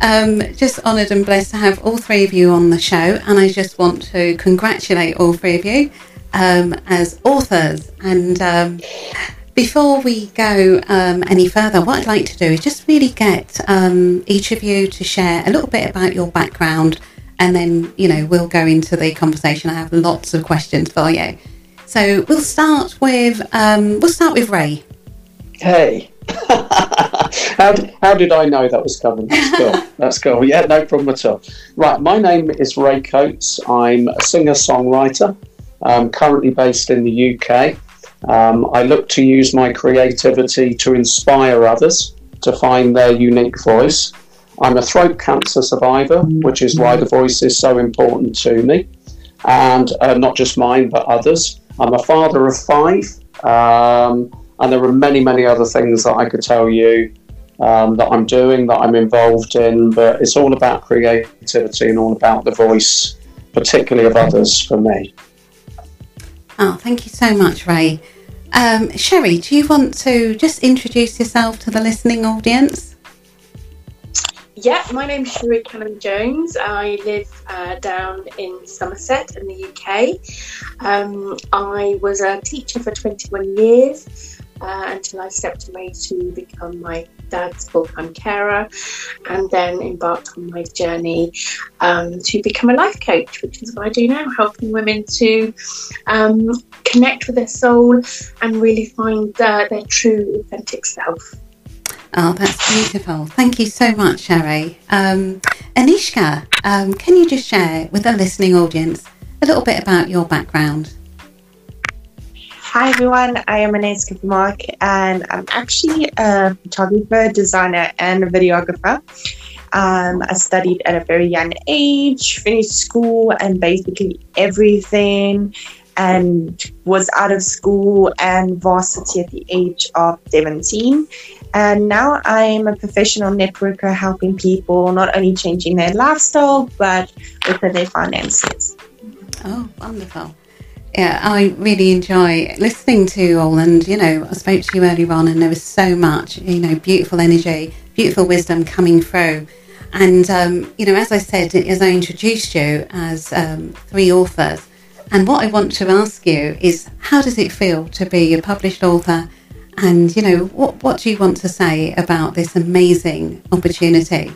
Um, just honoured and blessed to have all three of you on the show, and I just want to congratulate all three of you um, as authors. And um, before we go um, any further, what I'd like to do is just really get um, each of you to share a little bit about your background, and then you know we'll go into the conversation. I have lots of questions for you. So we'll start with um, we'll start with Ray. Hey. how, did, how did I know that was coming? That's cool. That's cool. Yeah, no problem at all. Right, my name is Ray Coates. I'm a singer songwriter, um, currently based in the UK. Um, I look to use my creativity to inspire others to find their unique voice. I'm a throat cancer survivor, which is why the voice is so important to me, and uh, not just mine, but others. I'm a father of five. Um, and there are many, many other things that I could tell you um, that I'm doing, that I'm involved in, but it's all about creativity and all about the voice, particularly of others for me. Oh, thank you so much, Ray. Um, Sherry, do you want to just introduce yourself to the listening audience? Yeah, my name's Sherry Cannon Jones. I live uh, down in Somerset in the UK. Um, I was a teacher for 21 years uh, until I stepped away to become my dad's full time carer and then embarked on my journey um, to become a life coach, which is what I do now, helping women to um, connect with their soul and really find uh, their true, authentic self. Oh, that's beautiful. Thank you so much, Sherry. Um, Aneska, um, can you just share with the listening audience a little bit about your background? Hi everyone, I am Aneska Vermaak and I'm actually a photographer, designer, and videographer. Um, I studied at a very young age, finished school, and basically everything, and was out of school and varsity at the age of 17. And now I'm a professional networker helping people not only changing their lifestyle but also their finances. Oh, wonderful yeah, I really enjoy listening to all. And, you know, I spoke to you earlier on, and there was so much, you know, beautiful energy, beautiful wisdom coming through. And, um, you know, as I said, as I introduced you as um, three authors, and what I want to ask you is how does it feel to be a published author? And, you know, what, what do you want to say about this amazing opportunity?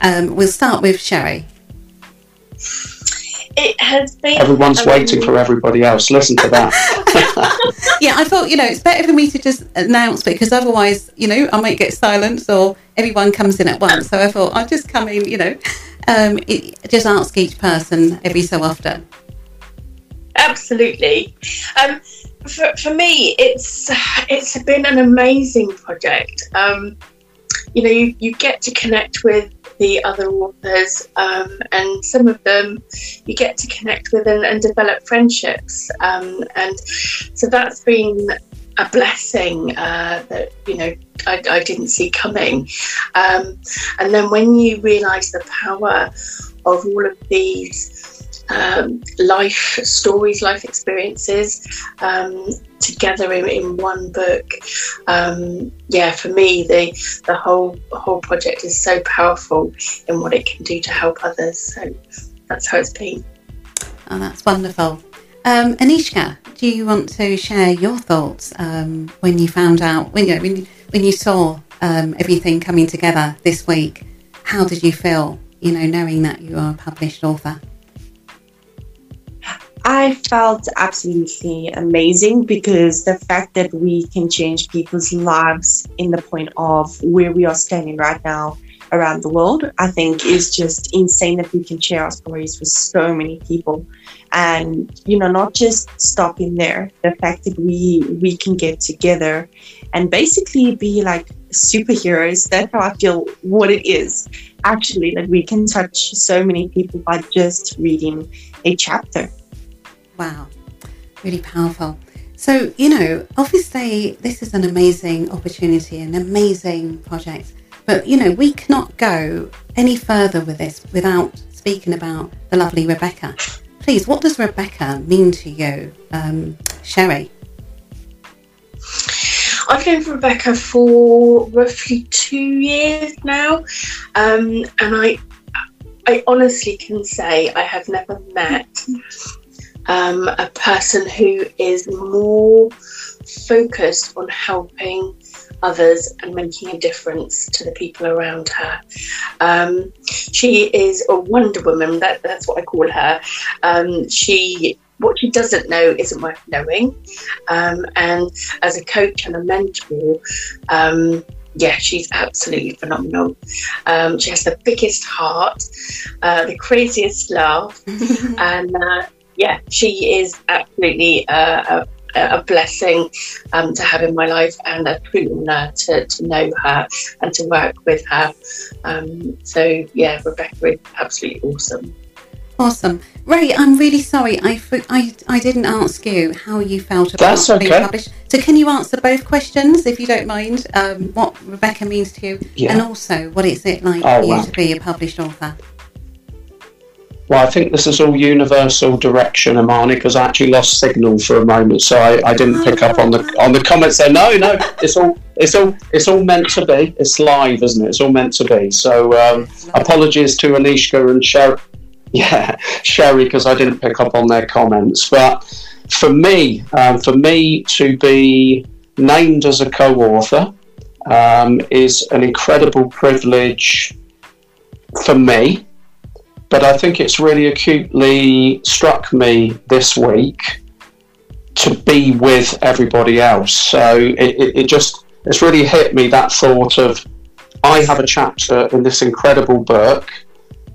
Um, we'll start with Sherry it has been. Everyone's waiting for everybody else. Listen to that. yeah, I thought you know it's better for me to just announce it because otherwise, you know, I might get silence or everyone comes in at once. So I thought I'll just come in, you know, um, it, just ask each person every so often. Absolutely. Um, for, for me, it's it's been an amazing project. Um, you know, you, you get to connect with the other authors, um, and some of them you get to connect with and, and develop friendships. Um, and so that's been a blessing uh, that you know I, I, didn't see coming. Um, and then when you realise the power of all of these um, life stories, life experiences um, together in, in, one book. Um, yeah, for me, the the whole whole project is so powerful in what it can do to help others. So that's how it's been. Oh, that's wonderful. Um, Aneska, do you want to share your thoughts um, when you found out when you when you, when you saw um, everything coming together this week? How did you feel? You know, knowing that you are a published author. I felt absolutely amazing because the fact that we can change people's lives in the point of where we are standing right now around the world, I think is just insane that we can share our stories with so many people. And, you know, not just stopping there, the fact that we we can get together and basically be like superheroes, that's how I feel what it is actually that we can touch so many people by just reading a chapter. Wow, really powerful. So, you know, obviously, this is an amazing opportunity, an amazing project. But, you know, we cannot go any further with this without speaking about the lovely Rebecca. Please, what does Rebecca mean to you, um, Sherry? I've known Rebecca for roughly two years now, um, and I, I honestly can say I have never met um, a person who is more focused on helping others and making a difference to the people around her. Um, she is a Wonder Woman. That, that's what I call her. Um, she what she doesn't know isn't worth knowing. Um, and as a coach and a mentor, um, yeah, she's absolutely phenomenal. Um, she has the biggest heart, uh, the craziest laugh, and uh, yeah, she is absolutely uh, a a blessing um, to have in my life and a true honour to, to know her and to work with her. Um, so, yeah, Rebecca is absolutely awesome. Awesome. Ray, I'm really sorry. I, I, I didn't ask you how you felt about That's okay. being published. So, can you answer both questions, if you don't mind, um, what Rebecca means to you, yeah. and also what is it like oh, for you to be a published author? Well, I think this is all universal direction, Amani, because I actually lost signal for a moment, so I, I didn't pick up on the on the comments there. No, no, it's all it's all it's all meant to be. It's live, isn't it? It's all meant to be. So um, apologies to Aneska and Sherry, yeah, Sherry, because I didn't pick up on their comments. But for me, um, for me to be named as a co-author um, is an incredible privilege for me but I think it's really acutely struck me this week to be with everybody else. So it, it, it just it's really hit me that thought of I have a chapter in this incredible book,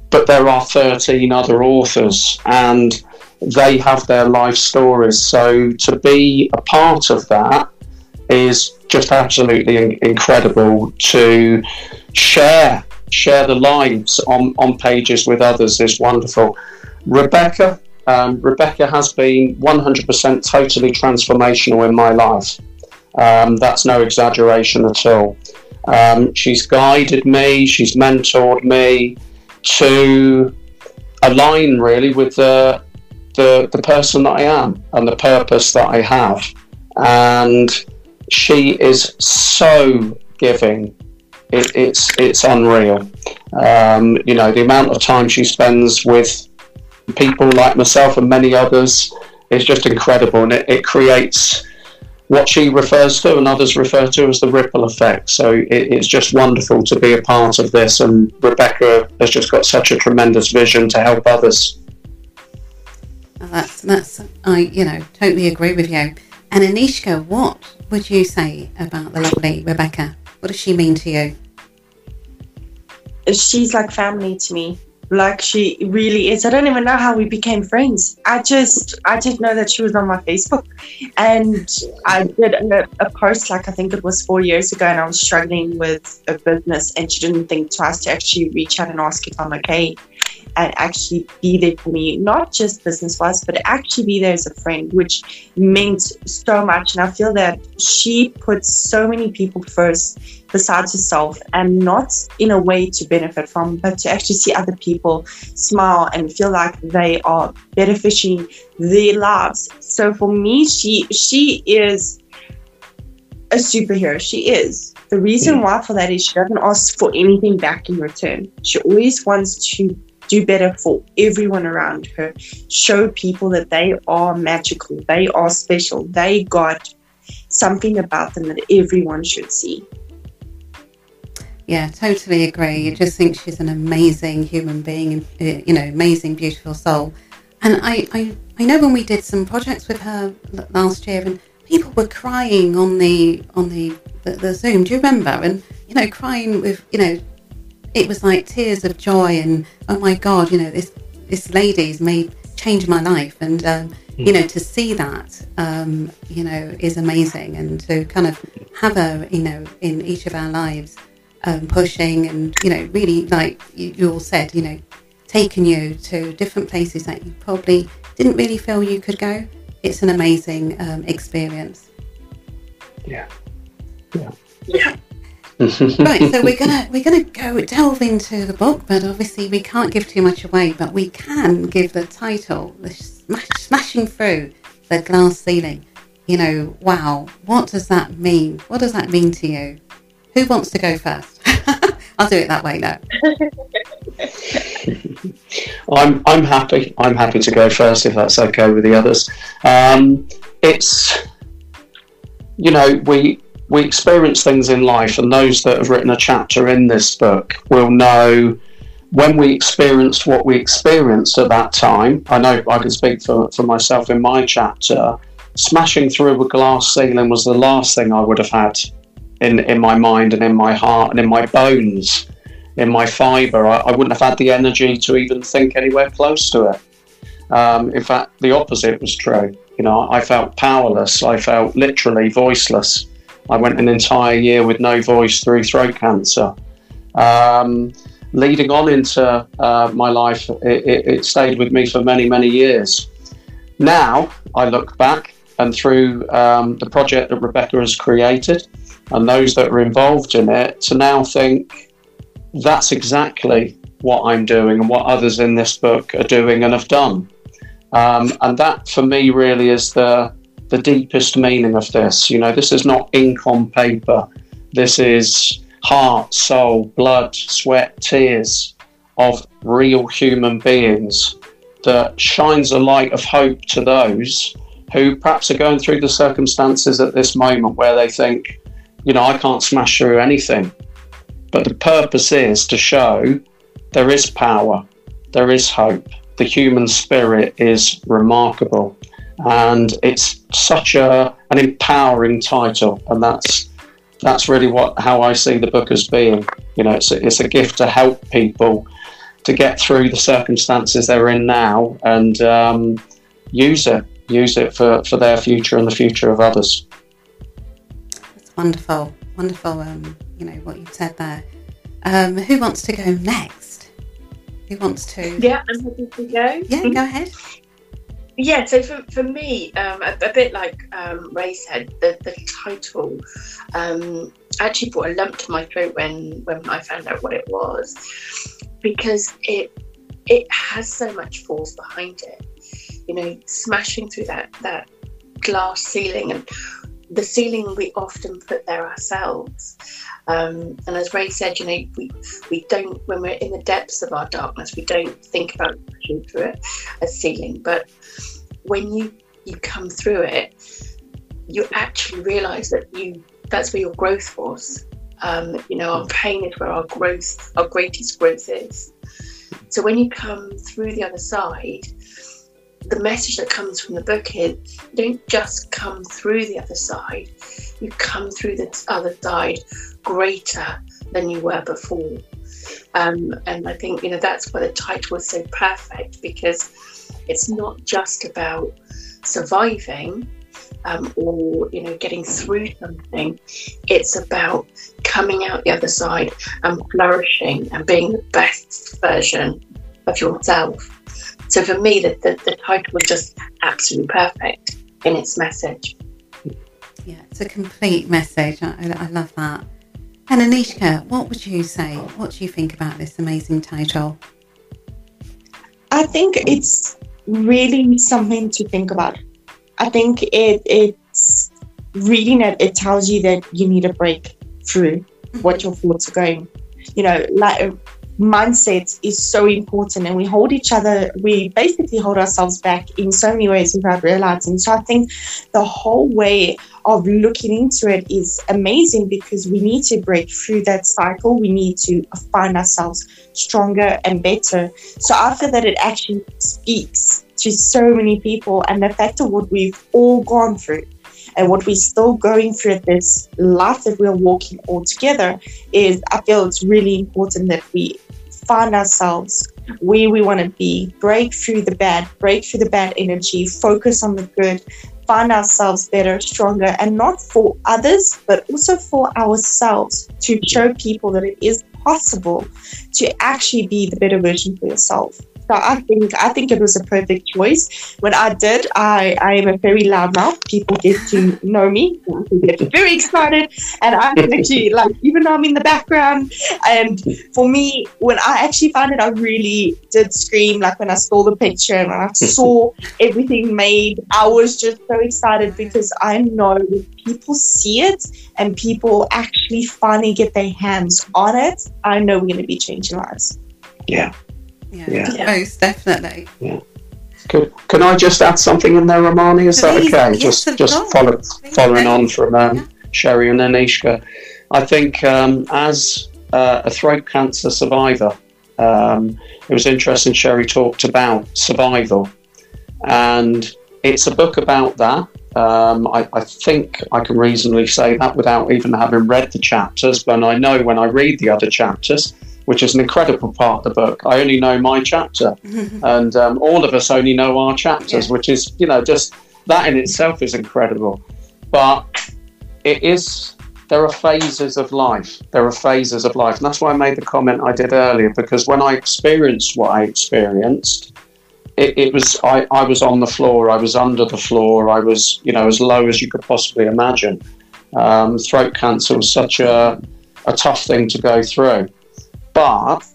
but there are 13 other authors and they have their life stories. So to be a part of that is just absolutely incredible to share share the lives on, on pages with others is wonderful. Rebecca, um, Rebecca has been 100% totally transformational in my life. Um, that's no exaggeration at all. Um, she's guided me, she's mentored me to align really with the, the, the person that I am and the purpose that I have. And she is so giving it, it's it's unreal. Um, you know, the amount of time she spends with people like myself and many others is just incredible, and it, it creates what she refers to and others refer to as the ripple effect. So it, it's just wonderful to be a part of this, and Rebecca has just got such a tremendous vision to help others. That's that's I you know totally agree with you. And Aneska, what would you say about the lovely Rebecca? What does she mean to you? she's like family to me. Like she really is. I don't even know how we became friends. I just i didn't know that she was on my facebook. And i did a, a, post like i think it was four years ago and i was struggling with a business and she didn't think twice to actually reach out and ask if i'm okay and actually be there for me, not just business wise, but actually be there as a friend, which meant so much. And I feel that she puts so many people first besides herself and not in a way to benefit from, but to actually see other people smile and feel like they are benefiting their lives. So for me, she she is a superhero. She is. The reason why for that is she doesn't ask for anything back in return. She always wants to do better for everyone around her. Show people that they are magical, they are special, they got something about them that everyone should see. Yeah, totally agree. You just think she's an amazing human being, uh, you know, amazing, beautiful soul. And I, I, I know when we did some projects with her last year, and people were crying on the on the, the, the Zoom. Do you remember? And you know, crying with you know it was like tears of joy and oh my god, you know this this lady's made change my life, and um, mm. you know to see that um, you know is amazing, and to kind of have her you know in each of our lives um, pushing and you know really like you, you all said you know taking you to different places that you probably didn't really feel you could go. It's an amazing um, experience. Yeah. Yeah. Yeah right, so we're gonna we're gonna go delve into the book, but obviously we can't give too much away. But we can give the title, the smash, "Smashing Through the Glass Ceiling." you know, wow, what does that mean? What does that mean to you? Who wants to go first? I'll do it that way now. I'm I'm happy. I'm happy to go first if that's okay with the others. Um, it's you know we we experience things in life, and those that have written a chapter in this book will know when we experienced what we experienced at that time. I know I can speak for, for myself in my chapter. Smashing through a glass ceiling was the last thing I would have had in, in my mind and in my heart and in my bones in my fibre, I, I, wouldn't have had the energy to even think anywhere close to it. Um, in fact, the opposite was true. You know, I felt powerless. I felt literally voiceless. I went an entire year with no voice through throat cancer. Um, leading on into uh, my life, it, it, it stayed with me for many, many years. Now I look back and through um, the project that Rebecca has created and those that are involved in it to now think that's exactly what I'm doing and what others in this book are doing and have done. Um, and that for me really is the the deepest meaning of this. You know, this is not ink on paper. This is heart, soul, blood, sweat, tears of real human beings that shines a light of hope to those who perhaps are going through the circumstances at this moment where they think, you know, I can't smash through anything. But the purpose is to show there is power, there is hope. The human spirit is remarkable, and it's such a an empowering title, and that's that's really what how I see the book as being. You know, it's a, it's a gift to help people to get through the circumstances they're in now and um, use it, use it for, for their future and the future of others. That's wonderful, wonderful. Um, you know what you've said there. Um, who wants to go next? Who wants to? Yeah, I'm happy to go. Yeah, go ahead. Yeah, so for, for me, um, a, a, bit like um, Ray said, the, the title um, actually brought a lump to my throat when, when I found out what it was because it it has so much force behind it. You know, smashing through that, that glass ceiling and the ceiling we often put there ourselves. Um, and as Ray said, you know, we, we don't, when we're in the depths of our darkness, we don't think about pushing through it as ceiling. But when you, you come through it, you actually realize that you that's where your growth was. Um, you know, our pain is where our growth, our greatest growth is. So when you come through the other side, the message that comes from the book is you don't just come through the other side, you come through the other side greater than you were before. Um, and I think, you know, that's why the title is so perfect because it's not just about surviving um, or, you know, getting through something. It's about coming out the other side and flourishing and being the best version of yourself. So for me, the, the, the title was just absolutely perfect in its message. Yeah, it's a complete message. I, I love that. And Aneska, what would you say? What do you think about this amazing title? I think it's really something to think about. I think it it's reading it, it tells you that you need a break through what your thoughts are going. You know, like mindset is so important and we hold each other we basically hold ourselves back in so many ways without realizing so i think the whole way of looking into it is amazing because we need to break through that cycle. We need to find ourselves stronger and better. So after that it actually speaks to so many people and the fact of what we've all gone through and what we're still going through this life that we're walking all together is I feel it's really important that we find ourselves where we want to be, break through the bad, break through the bad energy, focus on the good, find ourselves better, stronger, and not for others, but also for ourselves to show people that it is possible to actually be the better version for yourself. So I think I think it was a perfect choice. When I did, I, I am a very loud mouth. People get to know me. I get very excited, and I'm actually like even though I'm in the background. And for me, when I actually found it, I really did scream. Like when I saw the picture and I saw everything made, I was just so excited because I know if people see it and people actually finally get their hands on it, I know we're going to be changing lives. Yeah. Yeah, Yeah. most definitely. Could, can I just add something in there, Romani? Is Please, that okay? yes, just just follow, following on from um, Yeah. Sherry and Aneska. I think um, as uh, a throat cancer survivor, um, it was interesting. Sherry talked about survival, and it's a book about that. Um, I, I think I can reasonably say that without even having read the chapters, but I know when I read the other chapters, which is an incredible part of the book, I only know my chapter and um, all of us only know our chapters, Yeah. which is you know just that in itself is incredible. But it is there are phases of life. There are phases of life, and that's why I made the comment I did earlier because when I experienced what I experienced. It, it was I, I was on the floor I was under the floor I was you know as low as you could possibly imagine um, throat cancer was such a, a tough thing to go through but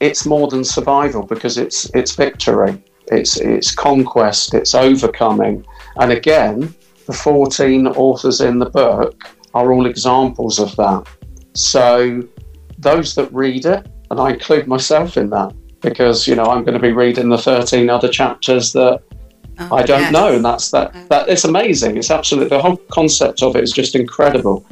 it's more than survival because it's it's victory, it's it's conquest, it's overcoming, and again, the fourteen authors in the book are all examples of that. So those that read it, and I include myself in that because you know I'm going to be reading the thirteen other chapters that Oh, I don't yes. know, and that's that. That it's amazing. It's absolutely the whole concept of it is just incredible,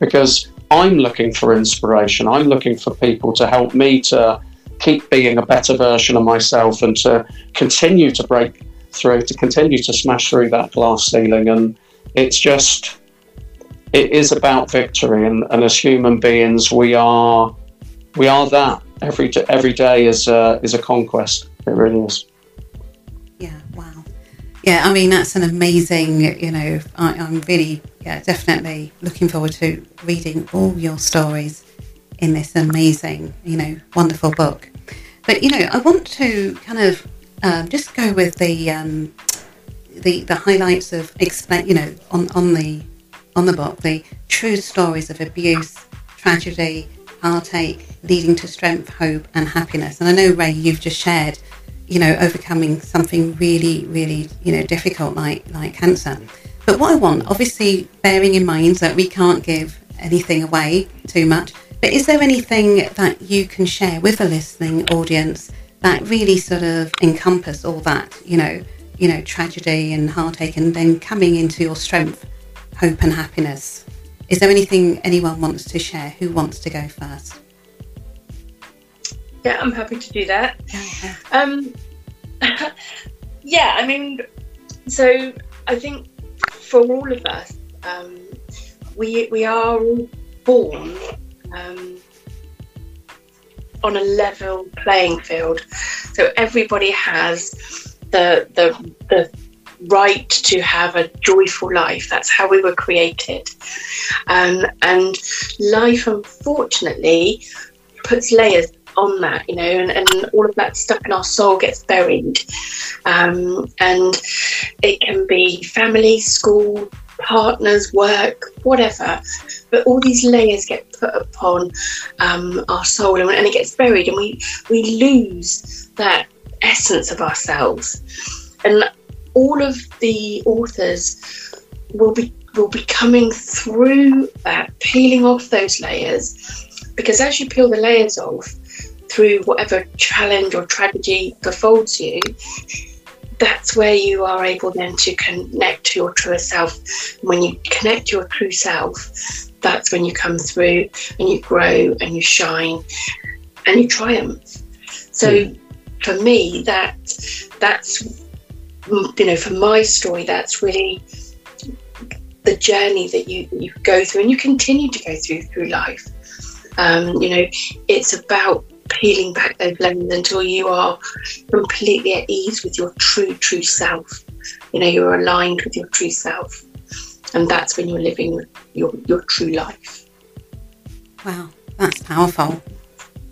because I'm looking for inspiration. I'm looking for people to help me to keep being a better version of myself and to continue to break through, to continue to smash through that glass ceiling. And it's just, it is about victory. And, and as human beings, we are, we are that. Every every day is a, is a conquest. It really is. Yeah, wow. Yeah, I mean, that's an amazing, you know, I, I'm really, yeah, definitely looking forward to reading all your stories in this amazing, you know, wonderful book. But, you know, I want to kind of um, just go with the, um, the, the highlights of explain, you know, on, on the, on the book, the true stories of abuse, tragedy, heartache, leading to strength, hope, and happiness. And I know, Ray, you've just shared you know, overcoming something really, really, you know, difficult like like cancer. But what I want, obviously, bearing in mind that we can't give anything away too much, but is there anything that you can share with the listening audience that really sort of encompass all that, you know, you know, tragedy and heartache, and then coming into your strength, hope, and happiness? Is there anything anyone wants to share? Who wants to go first? Yeah, I'm happy to do that. Um, yeah, I mean, so I think for all of us, um, we we are all born um, on a level playing field. So everybody has the the the right to have a joyful life. That's how we were created, um, and life, unfortunately, puts layers on that, you know, and, and all of that stuff in our soul gets buried. Um, and it can be family, school, partners, work, whatever. But all these layers get put upon um, our soul and, and it gets buried, and we, we lose that essence of ourselves. And all of the authors will be will be coming through that, peeling off those layers. Because as you peel the layers off, through whatever challenge or tragedy befalls you, that's where you are able then to connect to your true self. When you connect to your true self, that's when you come through and you grow and you shine and you triumph. So for me, that that's you know, for my story, that's really the journey that you you go through and you continue to go through through life. Um, you know, it's about peeling back those layers until you are completely at ease with your true, true self. You know, you're aligned with your true self. And that's when you're living your, your true life. Wow, that's powerful.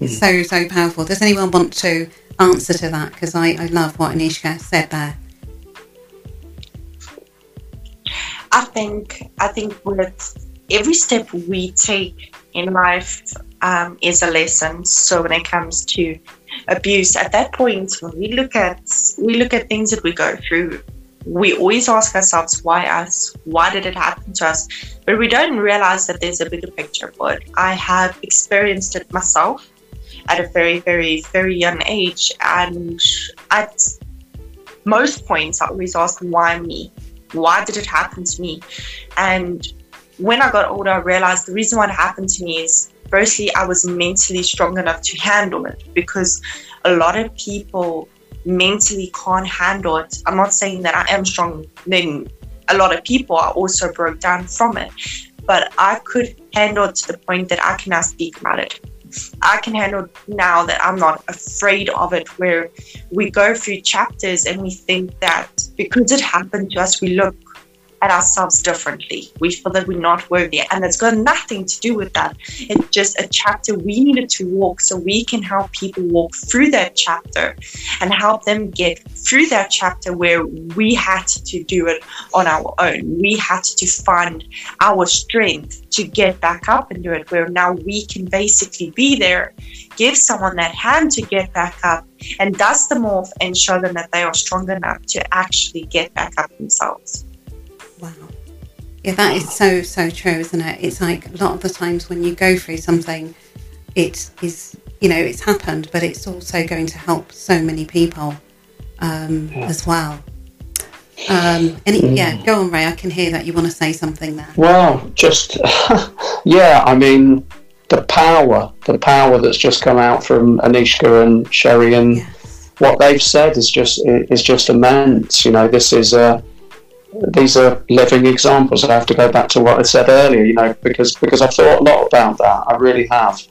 So, so powerful. Does anyone want to answer to that because I, I love what Aneska said there. I think I think with every step we take in life um, is a lesson. So when it comes to abuse, at that point when we look at we look at things that we go through, we always ask ourselves why us? Why did it happen to us? But we don't realize that there's a bigger picture But i have experienced it myself at a very very very young age. And at most points i always ask why me? Why did it happen to me? And when i got older i realized the reason why it happened to me is firstly i was mentally strong enough to handle it because a lot of people mentally can't handle it. I'm not saying that I am strong then a lot of people are also broke down from it. But I could handle it to the point that I can now speak about it. I can handle now that I'm not afraid of it, where we go through chapters and we think that because it happened to us, we look at ourselves differently. We feel that we're not worthy. And it's got nothing to do with that. It's just a chapter we needed to walk so we can help people walk through that chapter and help them get through that chapter where we had to do it on our own. We had to find our strength to get back up and do it, where now we can basically be there, give someone that hand to get back up and dust them off and show them that they are strong enough to actually get back up themselves. Wow. Yeah, that is so, so true, isn't it? It's like a lot of the times when you go through something, it is, you know, it's happened, but it's also going to help so many people um, yeah. as well. Um, any, mm. Yeah, go on, Ray. I can hear that you want to say something there. Well, just, yeah, I mean, the power, the power that's just come out from Aneska and Sherry and yes. what they've said is just is just immense. You know, this is a these are living examples. I have to go back to what I said earlier, you know, because because I've thought a lot about that. I really have.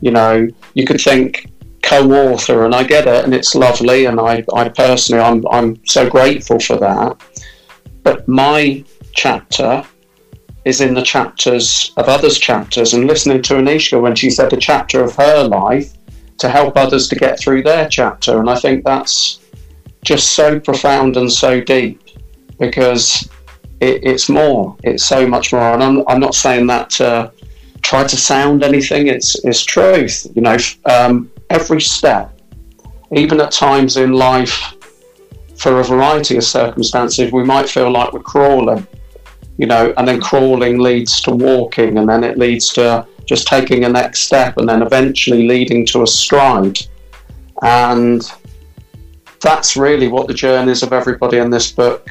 You know, you could think co-author, and I get it, and it's lovely, and I, I personally, I'm I'm so grateful for that. But my chapter is in the chapters of others' chapters, and listening to Aneska when she said a chapter of her life to help others to get through their chapter, and I think that's just so profound and so deep because it, it's more. It's so much more. And I'm, I'm not saying that to try to sound anything. It's, it's truth. You know, um, every step, even at times in life, for a variety of circumstances, we might feel like we're crawling, you know, and then crawling leads to walking, and then it leads to just taking a next step, and then eventually leading to a stride. And that's really what the journeys of everybody in this book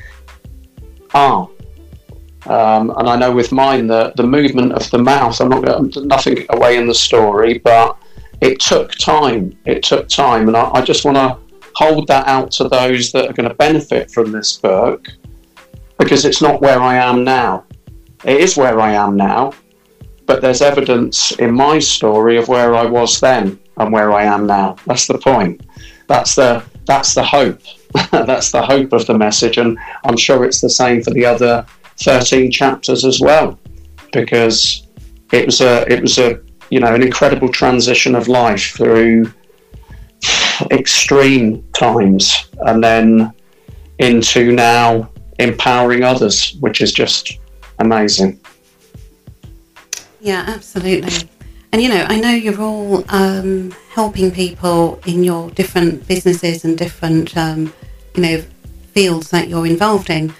are. Um, and I know with mine the the movement of the mouth. I'm not going nothing away in the story, but it took time. It took time, and I, I just want to hold that out to those that are going to benefit from this book, because it's not where I am now. It is where I am now, but there's evidence in my story of where I was then and where I am now. That's the point. That's the that's the hope. That's the hope of the message, and I'm sure it's the same for the other 13 chapters as well, because it was a it was a you know an incredible transition of life through extreme times, and then into now empowering others, which is just amazing. Yeah, absolutely. And you know, I know you're all um, helping people in your different businesses and different, um, you know, fields that you're involved in.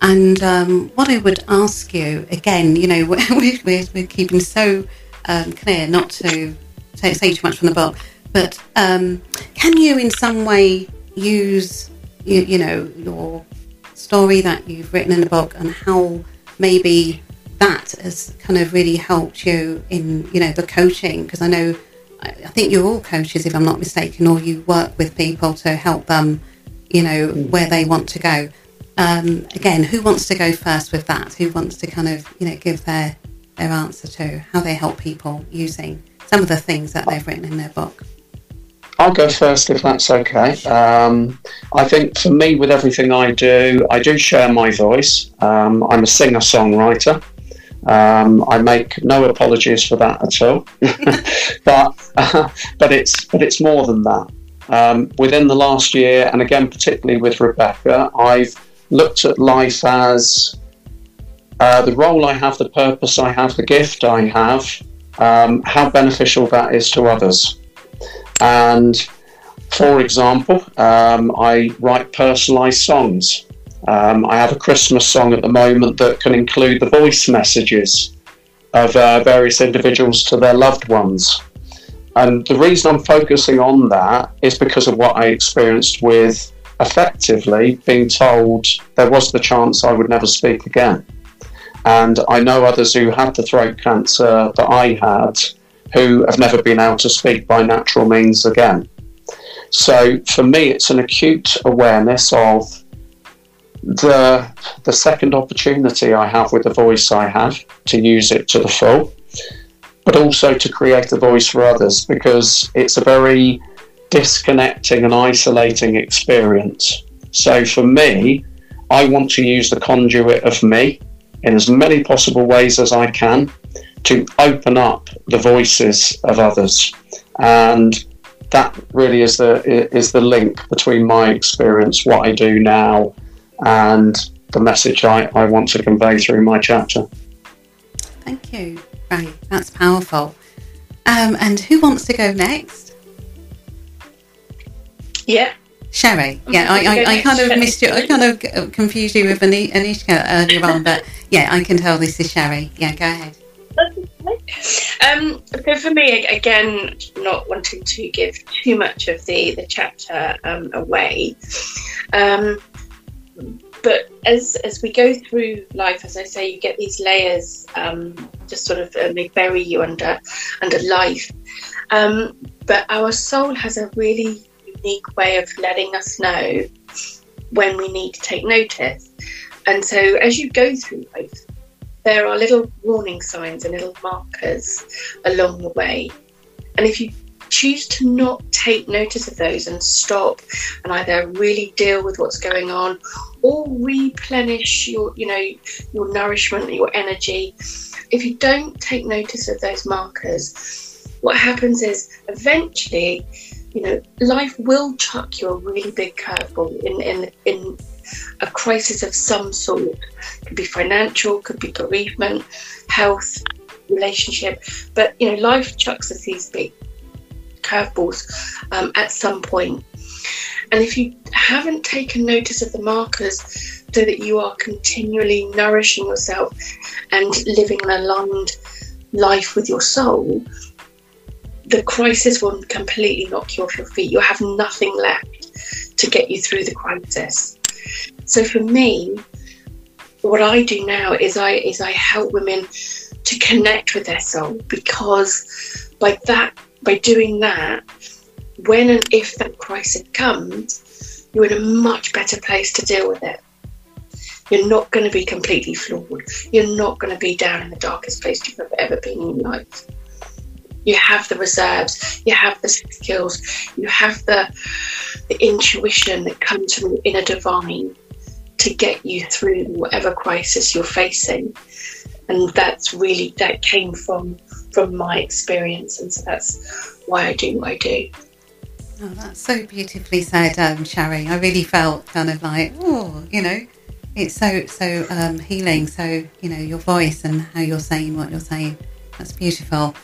And um, what I would ask you again, you know, we're, we're, we're keeping so um, clear not to say, say, too much from the book, but um, can you in some way use, you, you know, your story that you've written in the book and how maybe that has kind of really helped you in you know the coaching because I know I think you're all coaches if I'm not mistaken or you work with people to help them you know mm. where they want to go um, again who wants to go first with that who wants to kind of you know give their their answer to how they help people using some of the things that they've written in their book I'll go first if that's okay. Um, I think for me, with everything I do, I do share my voice. Um, I'm a singer songwriter. Um, I make no apologies for that at all, but uh, but it's but it's more than that. Um, within the last year, and again, particularly with Rebecca, I've looked at life as uh, the role I have, the purpose I have, the gift I have, um, how beneficial that is to others. And for example, um, I write personalised songs. Um, I have a Christmas song at the moment that can include the voice messages of uh, various individuals to their loved ones. And the reason I'm focusing on that is because of what I experienced with effectively being told there was the chance I would never speak again. And I know others who had the throat cancer that I had who have never been able to speak by natural means again. So for me, it's an acute awareness of the the second opportunity I have with the voice I have to use it to the full, but also to create a voice for others because it's a very disconnecting and isolating experience. So for me, I want to use the conduit of me in as many possible ways as I can to open up the voices of others. And that really is the is the link between my experience, what I do now, and the message I, I want to convey through my chapter. Thank you. Right, that's powerful. Um, and who wants to go next? Yeah. Sherry. Yeah, I, I, I kind of missed you. I kind of confused you with Aneska earlier on, but yeah, I can tell this is Sherry. Yeah, go ahead. Um, so for me, again, not wanting to give too much of the the chapter um, away, um, but as as we go through life, as I say, you get these layers, um, just sort of uh, they bury you under under life. Um, but our soul has a really unique way of letting us know when we need to take notice. And so, as you go through life, there are little warning signs and little markers along the way. And if you choose to not take notice of those and stop and either really deal with what's going on or replenish your you know your nourishment your energy if you don't take notice of those markers what happens is eventually you know life will chuck you a really big curveball in in in a crisis of some sort. It Could be financial, could be bereavement, health, relationship. But you know, life chucks us these big curveballs um, at some point. And if you haven't taken notice of the markers so that you are continually nourishing yourself and living an aligned life with your soul, the crisis will completely knock you off your feet. You have nothing left to get you through the crisis. So for me, what I do now is I is I help women to connect with their soul because by that by doing that, when and if that crisis comes, you're in a much better place to deal with it. You're not going to be completely flawed. You're not going to be down in the darkest place you've ever been in life. You have the reserves, you have the skills, you have the, the intuition that comes from the inner divine to get you through whatever crisis you're facing. And that's really that came from from my experience, and so that's why I do what I do. Oh, that's so beautifully said, um, Sherry. I really felt kind of like, oh, you know, it's so so um, healing. So you know, your voice and how you're saying what you're saying, that's beautiful.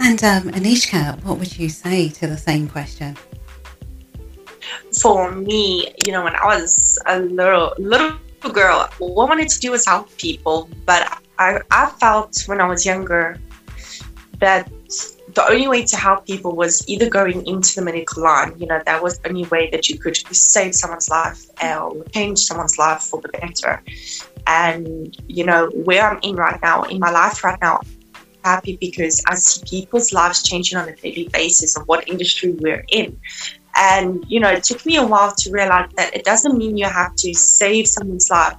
And um, Aneska, what would you say to the same question? for me, you know, when I was a little little girl, what I wanted to do was help people. But I, I felt when I was younger that the only way to help people was either going into the medical line. You know, that was the only way that you could save someone's life or change someone's life for the better. And, you know, where I'm in right now, in my life right now, happy because I see people's lives changing on a daily basis of what industry we're in. And, you know, it took me a while to realize that it doesn't mean you have to save someone's life,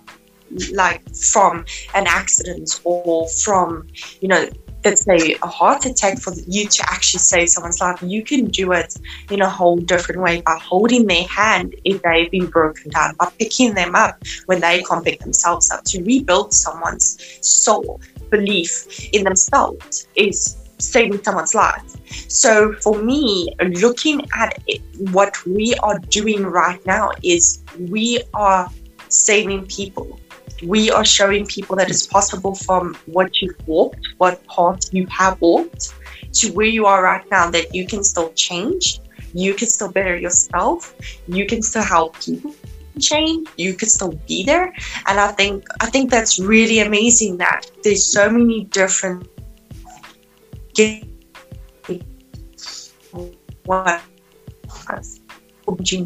like from an accident or from, you know, let's say a heart attack for you to actually save someone's life. You can do it in a whole different way by holding their hand if they've been broken down, by picking them up when they can't pick themselves up to rebuild someone's soul belief in themselves is saving someone's life. So for me, looking at it, what we are doing right now is we are saving people. We are showing people that it's possible from what you've walked, what path you have walked, to where you are right now, that you can still change, you can still better yourself, you can still help people change. You can still be there. And i think i think that's really amazing that there's so many different what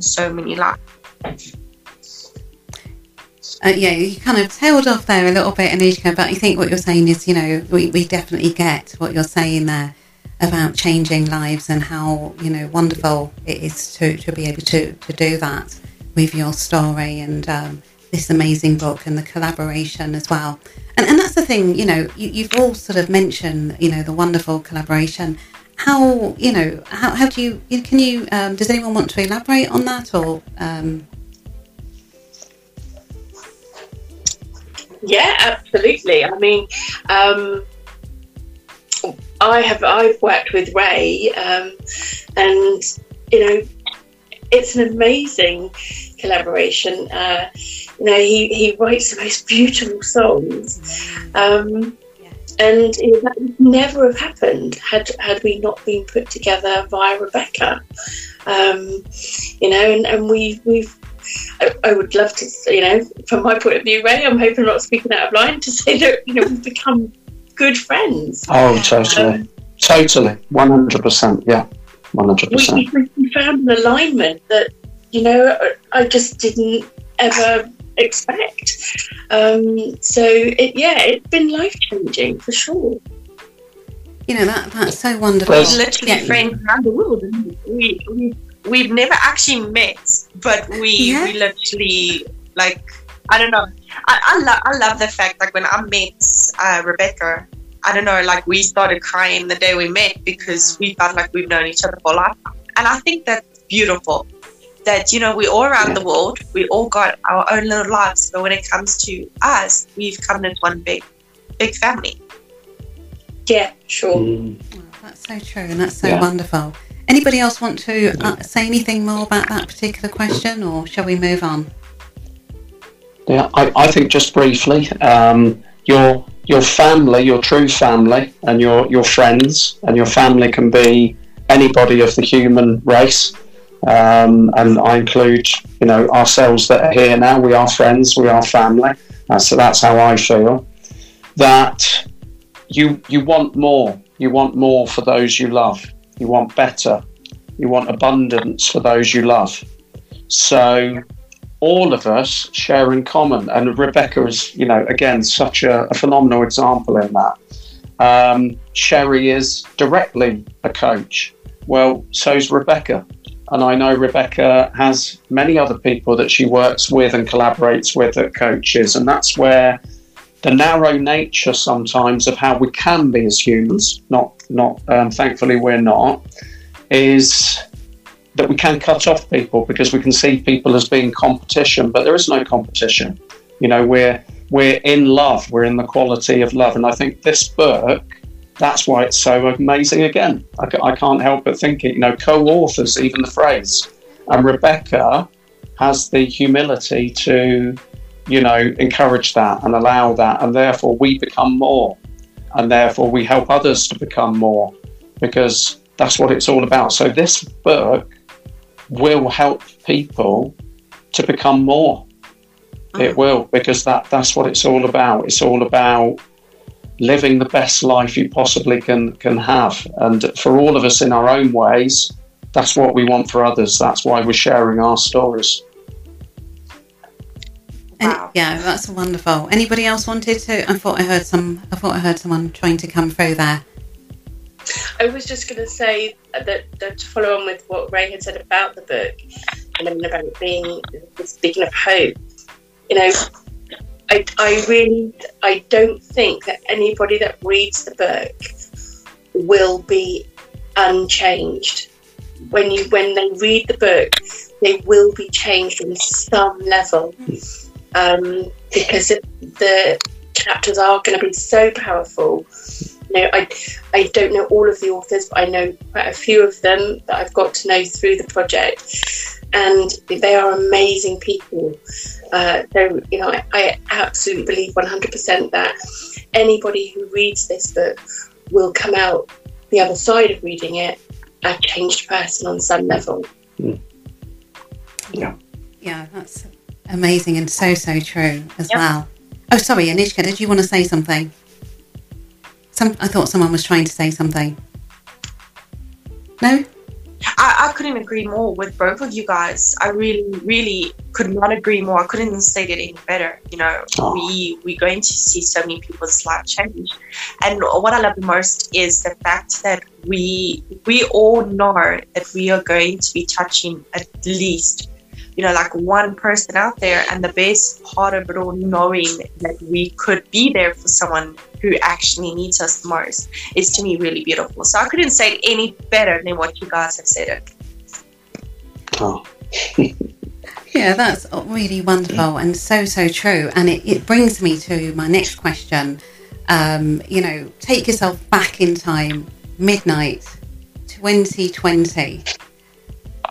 so many lives uh, yeah, you kind of tailed off there a little bit, Aneska, but I think what you're saying is, you know, we, we definitely get what you're saying there about changing lives and how, you know, wonderful it is to, to be able to, to do that with your story and um, this amazing book and the collaboration as well. And, and that's the thing, you know, you, have all sort of mentioned, you know, the wonderful collaboration. How, you know, how, how do you, can you, um, does anyone want to elaborate on that or? Um... Yeah, absolutely. I mean, um, I have, I've worked with Ray um, and, you know, it's an amazing collaboration. Uh, you know, he, he writes the most beautiful songs. Um, and you know, that would never have happened had had we not been put together via Rebecca. Um, you know, and, and we we've I, I, would love to, you know, from my point of view, Ray, I'm hoping I'm not speaking out of line to say that, you know, we've become good friends. Oh, totally. Um, totally. 100%. Yeah. 100%. We, we found an alignment that, you know, I just didn't ever expect. Um, so, it, yeah, it's been life changing for sure. You know, that that's so wonderful. We're literally yeah. friends around the world. We, we, we've never actually met, but we, yeah. we literally, like, I don't know. I, I, lo- I love the fact, like, when I met uh, Rebecca, I don't know, like we started crying the day we met because we felt like we've known each other for life. And I think that's beautiful. That, you know, we're all around the world, we all got our own little lives, but when it comes to us, we've come into one big, big family. Yeah, sure. Mm. that's so true and that's so yeah. wonderful. Anybody else want to uh, say anything more about that particular question or shall we move on? Yeah, I, I think just briefly, um, your your family, your true family, and your your friends, and your family can be anybody of the human race. Um, and I include, you know, ourselves that are here now. We are friends. We are family. Uh, so that's how I feel. That you you want more. You want more for those you love. You want better. You want abundance for those you love. So all of us share in common. And Rebecca is, you know, again, such a, a phenomenal example in that. Um, Sherry is directly a coach. Well, so's Rebecca. And I know Rebecca has many other people that she works with and collaborates with at coaches. And that's where the narrow nature sometimes of how we can be as humans, not, not um, thankfully we're not, is that we can cut off people because we can see people as being competition, but there is no competition. You know, we're we're in love. We're in the quality of love, and I think this book. That's why it's so amazing. Again, I, I can't help but thinking. You know, co-authors even the phrase, and Rebecca has the humility to, you know, encourage that and allow that, and therefore we become more, and therefore we help others to become more, because that's what it's all about. So this book will help people to become more. It uh-huh. will because that that's what it's all about. It's all about living the best life you possibly can can have, and for all of us in our own ways, that's what we want for others. That's why we're sharing our stories. Wow. yeah, that's wonderful. Anybody else wanted to? I thought I heard some. I thought I heard someone trying to come through there. I was just going to say that, that, to follow on with what Ray had said about the book and then about it being speaking of hope, you know, I, I really I don't think that anybody that reads the book will be unchanged. When you when they read the book, they will be changed on some level um, because it, the chapters are going to be so powerful you know, I I don't know all of the authors, but I know quite a few of them that I've got to know through the project, and they are amazing people. Uh, so you know, I, I absolutely believe 100% that anybody who reads this book will come out the other side of reading it a changed person on some level. Mm. Yeah. Yeah, that's amazing and so so true as yep. well. Oh, sorry, Aneska, did you want to say something? Some, I thought someone was trying to say something. No? I, I couldn't agree more with both of you guys. I really, really could not agree more. I couldn't say it any better. You know, oh. we we're going to see so many people's life change, and what I love the most is the fact that we we all know that we are going to be touching at least you know, like one person out there. And the best part of it all, knowing that we could be there for someone who actually needs us the most, is to me really beautiful. So I couldn't say it any better than what you guys have said it. Oh. yeah, that's really wonderful and so, so true. And it, it brings me to my next question. Um, you know, take yourself back in time, midnight 2020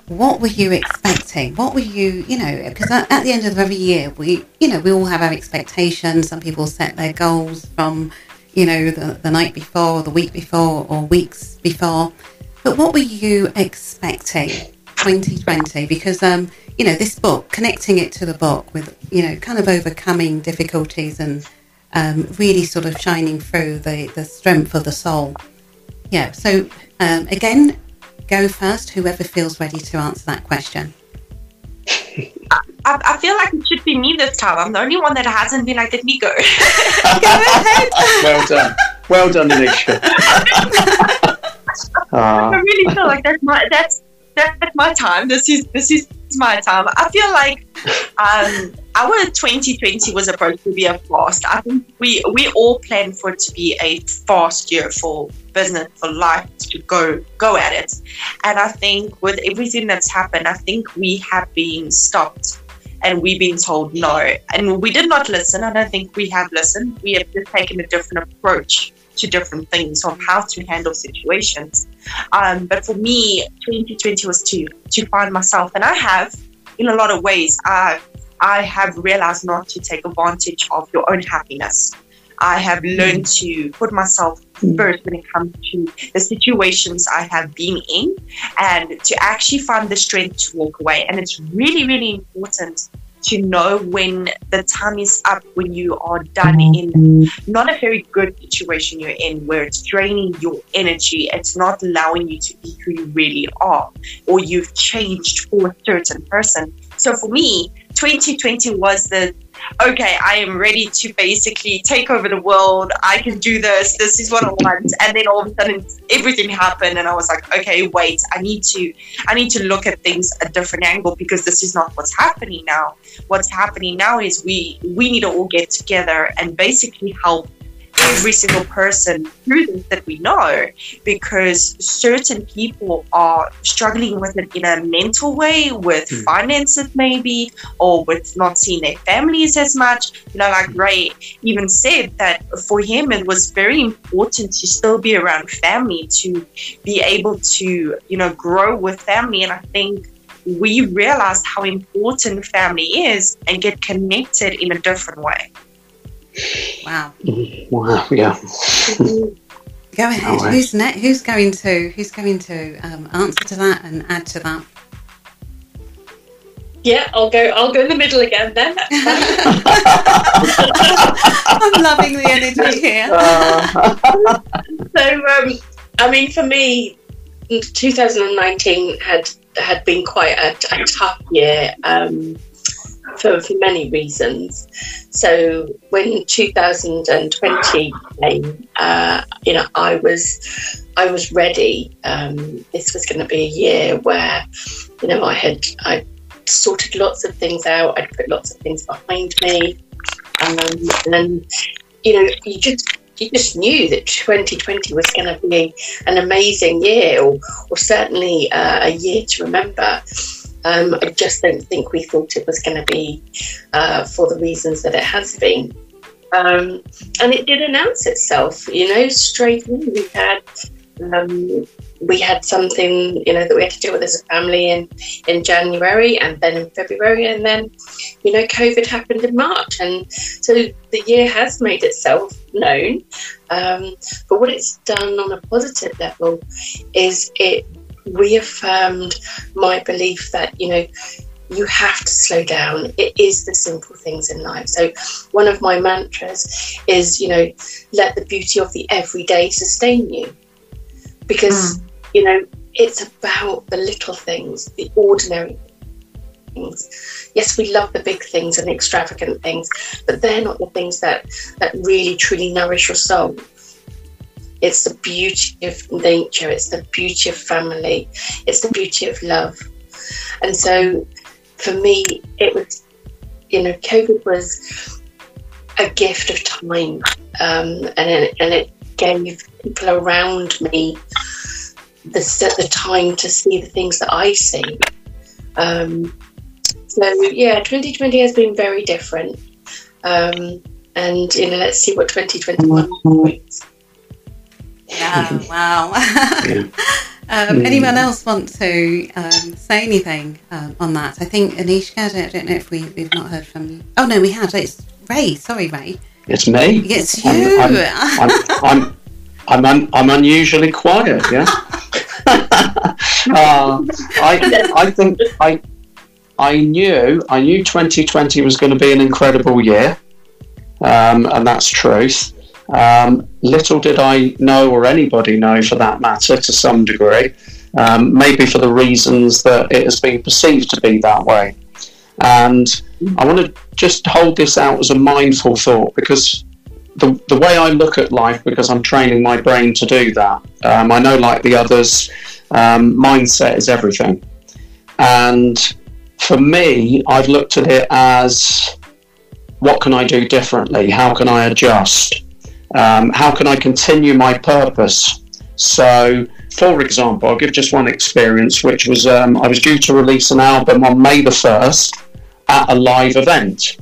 what were you expecting? What were you, you know, because at, the end of every year, we, you know, we all have our expectations. Some people set their goals from, you know, the, the night before, the week before, or weeks before. But what were you expecting 2020? Because, um, you know, this book, connecting it to the book with, you know, kind of overcoming difficulties and um, really sort of shining through the, the strength of the soul. Yeah. So, um, again, go first, whoever feels ready to answer that question. I, I, feel like it should be me this time. I'm the only one that hasn't been like, let me go. go ahead. well done. Well done, Aneska. uh. I really feel like that's my that's that's my time. This is this is my time. I feel like um, our 2020 was supposed to be a fast. I think we we all planned for it to be a fast year for business, for life to go go at it. And I think with everything that's happened, I think we have been stopped and we've been told no. And we did not listen. And I don't think we have listened. We have just taken a different approach to different things on how to handle situations. Um, but for me, 2020 was to to find myself, and I have, in a lot of ways, I I have realized not to take advantage of your own happiness. I have hmm. learned to put myself hmm. first when it comes to the situations I have been in and to actually find the strength to walk away. And it's really, really important to know when the time is up, when you are done hmm. in not a very good situation you're in, where it's draining your energy, it's not allowing you to be who you really are, or you've changed for a certain person. So for me, 2020 was the okay, I am ready to basically take over the world. I can do this. This is what I want. And then all of a sudden everything happened and I was like, okay, wait, I need to I need to look at things a different angle because this is not what's happening now. What's happening now is we we need to all get together and basically help every single person through this that we know because certain people are struggling with it in a mental way, with mm. finances maybe, or with not seeing their families as much. You know, like Ray even said that for him it was very important to still be around family, to be able to, you know, grow with family. And I think we realized how important family is and get connected in a different way. Wow. Wow. Yeah. Go ahead. Right. Who's next? Who's going to Who's going to um, answer to that and add to that? Yeah, I'll go. I'll go in the middle again then. I'm loving the energy here. Uh. so, um, I mean, for me, 2019 had had been quite a, a tough year. Um, for, many reasons. So when 2020 came, uh, you know, I was I was ready. Um, this was going to be a year where, you know, I had I sorted lots of things out. I'd put lots of things behind me, um, and you know, you just you just knew that 2020 was going to be an amazing year, or, or certainly uh, a year to remember. Um, I just don't think we thought it was going to be uh, for the reasons that it has been. Um, and it did announce itself, you know, straight in. We had um, we had something, you know, that we had to deal with as a family in, in January and then in February, and then, you know, COVID happened in March. And so the year has made itself known. Um, but what it's done on a positive level is it reaffirmed my belief that, you know, you have to slow down. It is the simple things in life. So, one of my mantras is, you know, let the beauty of the everyday sustain you. Because, mm. you know, it's about the little things, the ordinary things. Yes, we love the big things and the extravagant things, but they're not the things that, that really truly nourish your soul. It's the beauty of nature, it's the beauty of family, it's the beauty of love. And so for me, it was, you know, COVID was a gift of time, um, and it, and it gave people around me the the time to see the things that I see. Um, so yeah, 2020 has been very different, um, and you know, let's see what 2021 brings. Yeah, wow. Um, mm. Anyone else want to um, say anything um, on that? I think Aneska, I don't, I don't, know if we, we've not heard from you. Oh, no, we had. It's Ray. Sorry, Ray. It's me. It's you. I'm, I'm, I'm, I'm, un, I'm unusually quiet, yeah? uh, I, I think I, I knew I knew 2020 was going to be an incredible year, um, and that's truth. Um, little did I know, or anybody know for that matter, to some degree, um, maybe for the reasons that it has been perceived to be that way. And I want to just hold this out as a mindful thought because the, the way I look at life, because I'm training my brain to do that, um, I know, like the others, um, mindset is everything. And for me, I've looked at it as what can I do differently? How can I adjust? Um, how can I continue my purpose? So, for example, I'll give just one experience, which was um, I was due to release an album on May the 1st at a live event.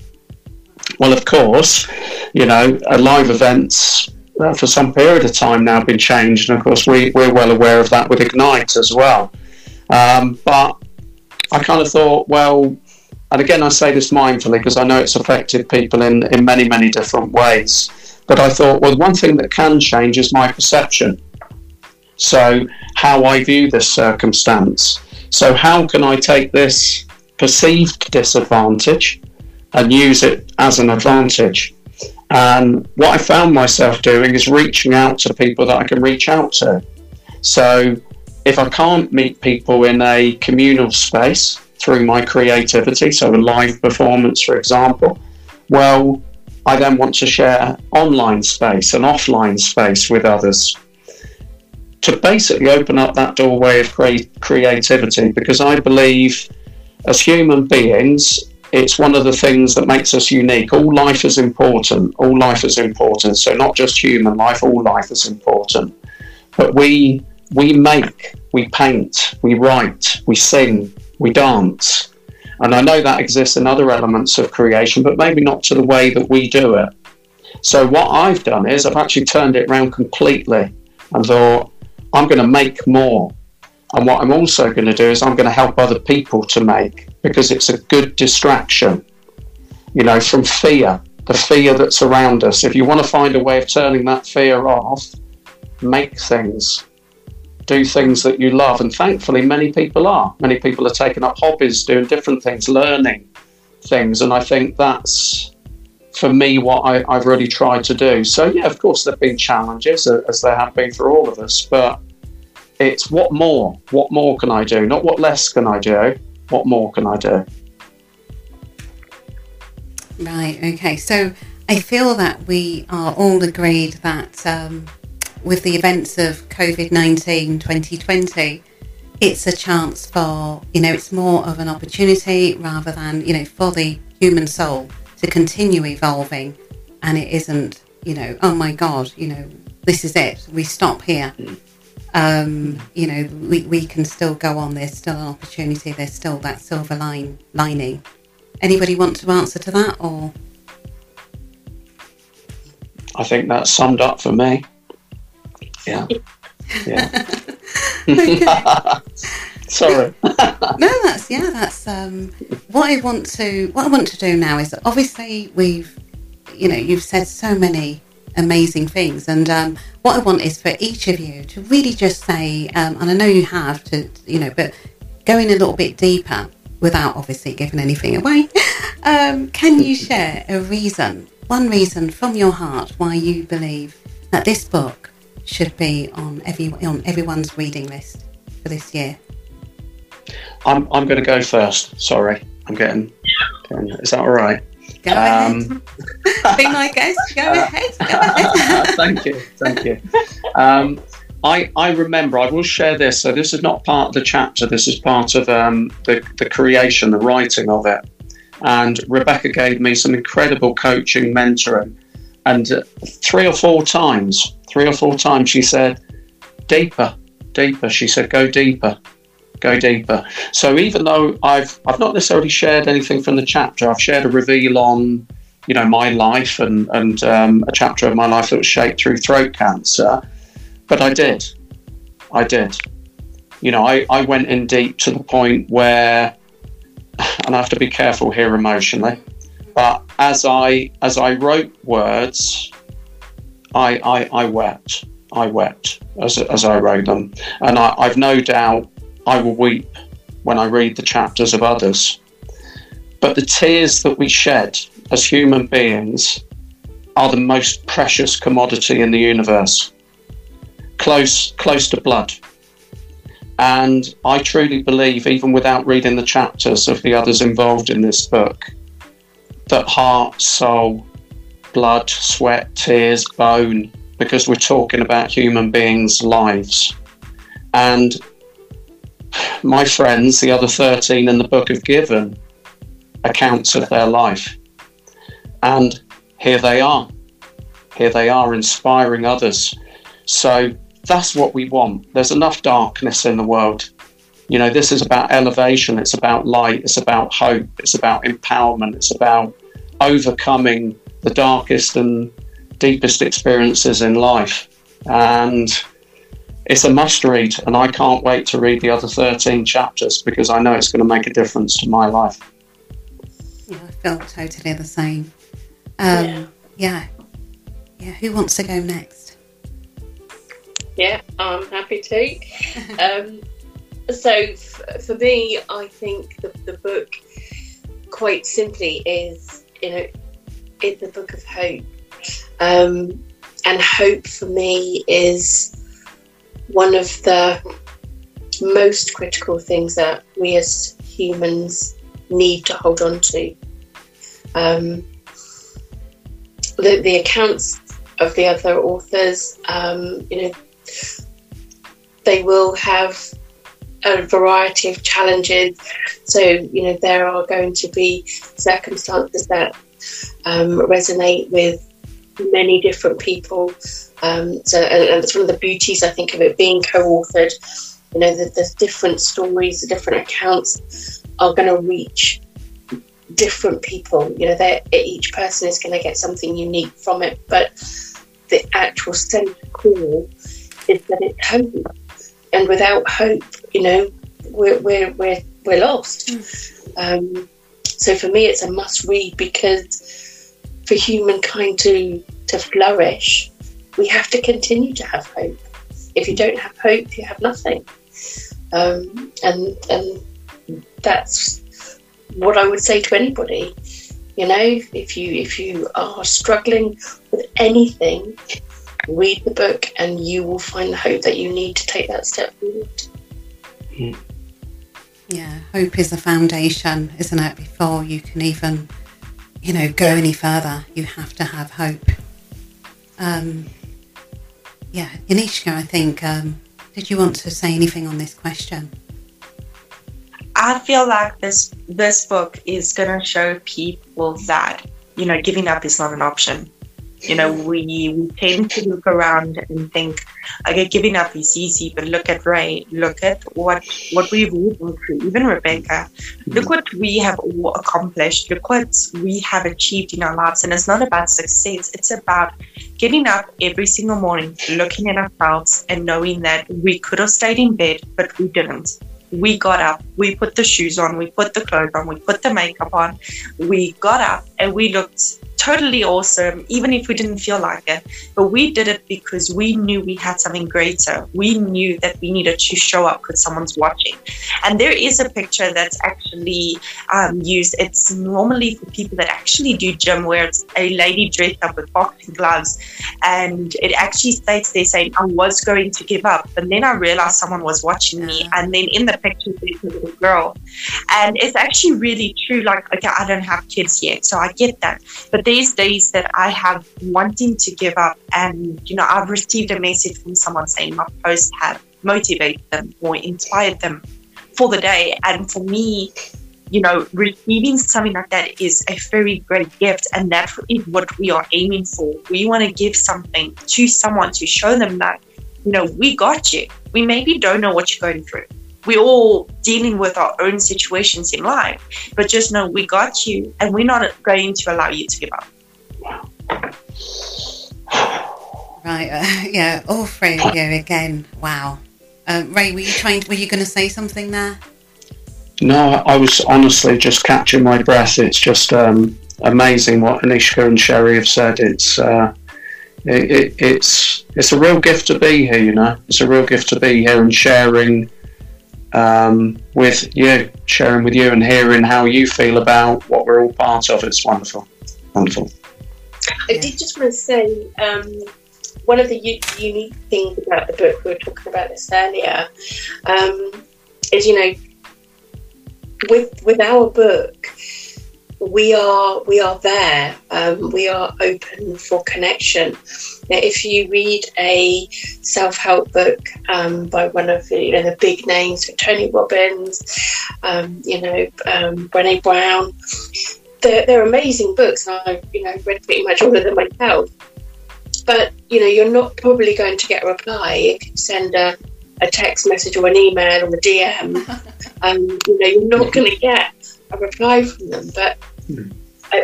Well, of course, you know, a live events uh, for some period of time now been changed, and of course, we, we're well aware of that with Ignite as well. Um, but I kind of thought, well, and again, I say this mindfully because I know it's affected people in, in many, many different ways. But I thought, well, one thing that can change is my perception. So, how I view this circumstance. So, how can I take this perceived disadvantage and use it as an advantage? And what I found myself doing is reaching out to people that I can reach out to. So, if I can't meet people in a communal space through my creativity, so a live performance, for example, well, I then want to share online space and offline space with others to basically open up that doorway of cre- creativity because I believe as human beings, it's one of the things that makes us unique. All life is important. All life is important. So not just human life, all life is important. But we we make, we paint, we write, we sing, we dance. And I know that exists in other elements of creation, but maybe not to the way that we do it. So what I've done is I've actually turned it around completely and thought, I'm going to make more. And what I'm also going to do is I'm going to help other people to make because it's a good distraction, you know, from fear, the fear that's around us. If you want to find a way of turning that fear off, make things do things that you love. And thankfully, many people are. Many people are taking up hobbies, doing different things, learning things. And I think that's, for me, what I, have really tried to do. So, yeah, of course, there have been challenges, as there have been for all of us. But it's what more? What more can I do? Not what less can I do? What more can I do? Right, okay. So I feel that we are all agreed that um, with the events of COVID 19 2020, it's a chance for, you know, it's more of an opportunity rather than, you know, for the human soul to continue evolving. And it isn't, you know, oh my God, you know, this is it, we stop here. Um, you know, we, we can still go on, there's still an opportunity, there's still that silver line lining. Anybody want to answer to that or? I think that's summed up for me. Yeah. Yeah. Sorry. no, that's yeah, that's um, what I want to what I want to do now is obviously we've you know you've said so many amazing things, and um, what I want is for each of you to really just say, um, and I know you have to you know, but going a little bit deeper without obviously giving anything away. Um, can you share a reason, one reason from your heart why you believe that this book should be on every on everyone's reading list for this year? I'm I'm going to go first. Sorry, I'm getting. getting is that all right? Go um, ahead. Be my guest. Go ahead. Go ahead. thank you. Thank you. Um, I, I remember, I will share this. So, this is not part of the chapter, this is part of um, the, the creation, the writing of it. And Rebecca gave me some incredible coaching, mentoring. And three or four times, three or four times, she said, deeper, deeper. She said, go deeper, go deeper. So even though I've I've not necessarily shared anything from the chapter, I've shared a reveal on you know my life and and um, a chapter of my life that was shaped through throat cancer. But I did, I did. You know, I, I went in deep to the point where, and I have to be careful here emotionally, but as I as I wrote words, I I, I wept. I wept as, as I wrote them. And I, I've no doubt I will weep when I read the chapters of others. But the tears that we shed as human beings are the most precious commodity in the universe, close, close to blood. And I truly believe, even without reading the chapters of the others involved in this book, that heart, soul, blood, sweat, tears, bone, because we're talking about human beings' lives. And my friends, the other 13 in the book, have given accounts of their life. And here they are. Here they are inspiring others. So that's what we want. There's enough darkness in the world. You know, this is about elevation, it's about light, it's about hope, it's about empowerment, it's about overcoming the darkest and deepest experiences in life. And it's a must read, and I can't wait to read the other 13 chapters because I know it's going to make a difference to my life. Yeah, I felt totally the same. Um, yeah. yeah. Yeah. Who wants to go next? Yeah, I'm happy to. um, so, f- for me, I think the, the book, quite simply, is you know, it's the book of hope. Um, and hope for me is one of the most critical things that we as humans need to hold on to. Um, the, the, accounts of the other authors, um, you know, they will have a variety of challenges. So, you know, there are going to be circumstances that um, resonate with many different people. Um, so, and, and it's one of the beauties, I think, of it being co-authored. You know, the, the different stories, the different accounts are going to reach different people. You know, each person is going to get something unique from it, but the actual centre core is that it's hope, and without hope, you know, we're we're we're, we're lost. Mm. Um, so for me, it's a must read because for humankind to to flourish, we have to continue to have hope. If you don't have hope, you have nothing. Um, and and that's what I would say to anybody. You know, if you if you are struggling with anything, read the book, and you will find the hope that you need to take that step forward. Mm. Yeah, hope is the foundation, isn't it? Before you can even, you know, go any further, you have to have hope. Um, yeah, Yanishka, I think, um, did you want to say anything on this question? I feel like this this book is going to show people that you know giving up is not an option. You know, we, we tend to look around and think okay, giving up is easy, but look at Ray, look at what what we've all been through, even Rebecca. Look what we have all accomplished. Look what we have achieved in our lives. And it's not about success, it's about getting up every single morning, looking at ourselves and knowing that we could have stayed in bed, but we didn't we got up, we put the shoes on, we put the clothes on, we put the makeup on, we got up and we looked totally awesome, even if we didn't feel like it. But we did it because we knew we had something greater. We knew that we needed to show up because someone's watching. And there is a picture that's actually um, used. It's normally for people that actually do gym, where it's a lady dressed up with boxing gloves. And it actually states there saying, I was going to give up. But then I realized someone was watching me. And then in the picture, there's a little girl. And it's actually really true. Like, okay, I don't have kids yet, so I get that. But these days that I have wanting to give up, and you know, I've received a message from someone saying my posts have motivated them or inspired them for the day. And for me, you know, receiving something like that is a very great gift, and that is what we are aiming for. We want to give something to someone to show them that, you know, we got you. We maybe don't know what you're going through we're all dealing with our own situations in life. But just know we got you and we're not going to allow you to give up. Right, uh, yeah, all three of you again. Wow. Uh, Ray, were you trying? To, were you going to say something there? No, I was honestly just catching my breath. It's just um, amazing what Aneska and Sherry have said. It's uh, it, it, it's it's a real gift to be here. You know, it's a real gift to be here and sharing um, with you, sharing with you, and hearing how you feel about what we're all part of. It's wonderful, wonderful. I did just want to say um, one of the u- unique things about the book. We were talking about this earlier. Um, is you know, with with our book, we are we are there. Um, we are open for connection. Now, if you read a self help book um, by one of the, you know the big names, Tony Robbins, um, you know um, Brené Brown, they're, they're amazing books, and I've you know read pretty much all of them myself. But you know, you're not probably going to get a reply if you send a, a text message or an email or a DM. um, you know, you're not going to get a reply from them. But mm.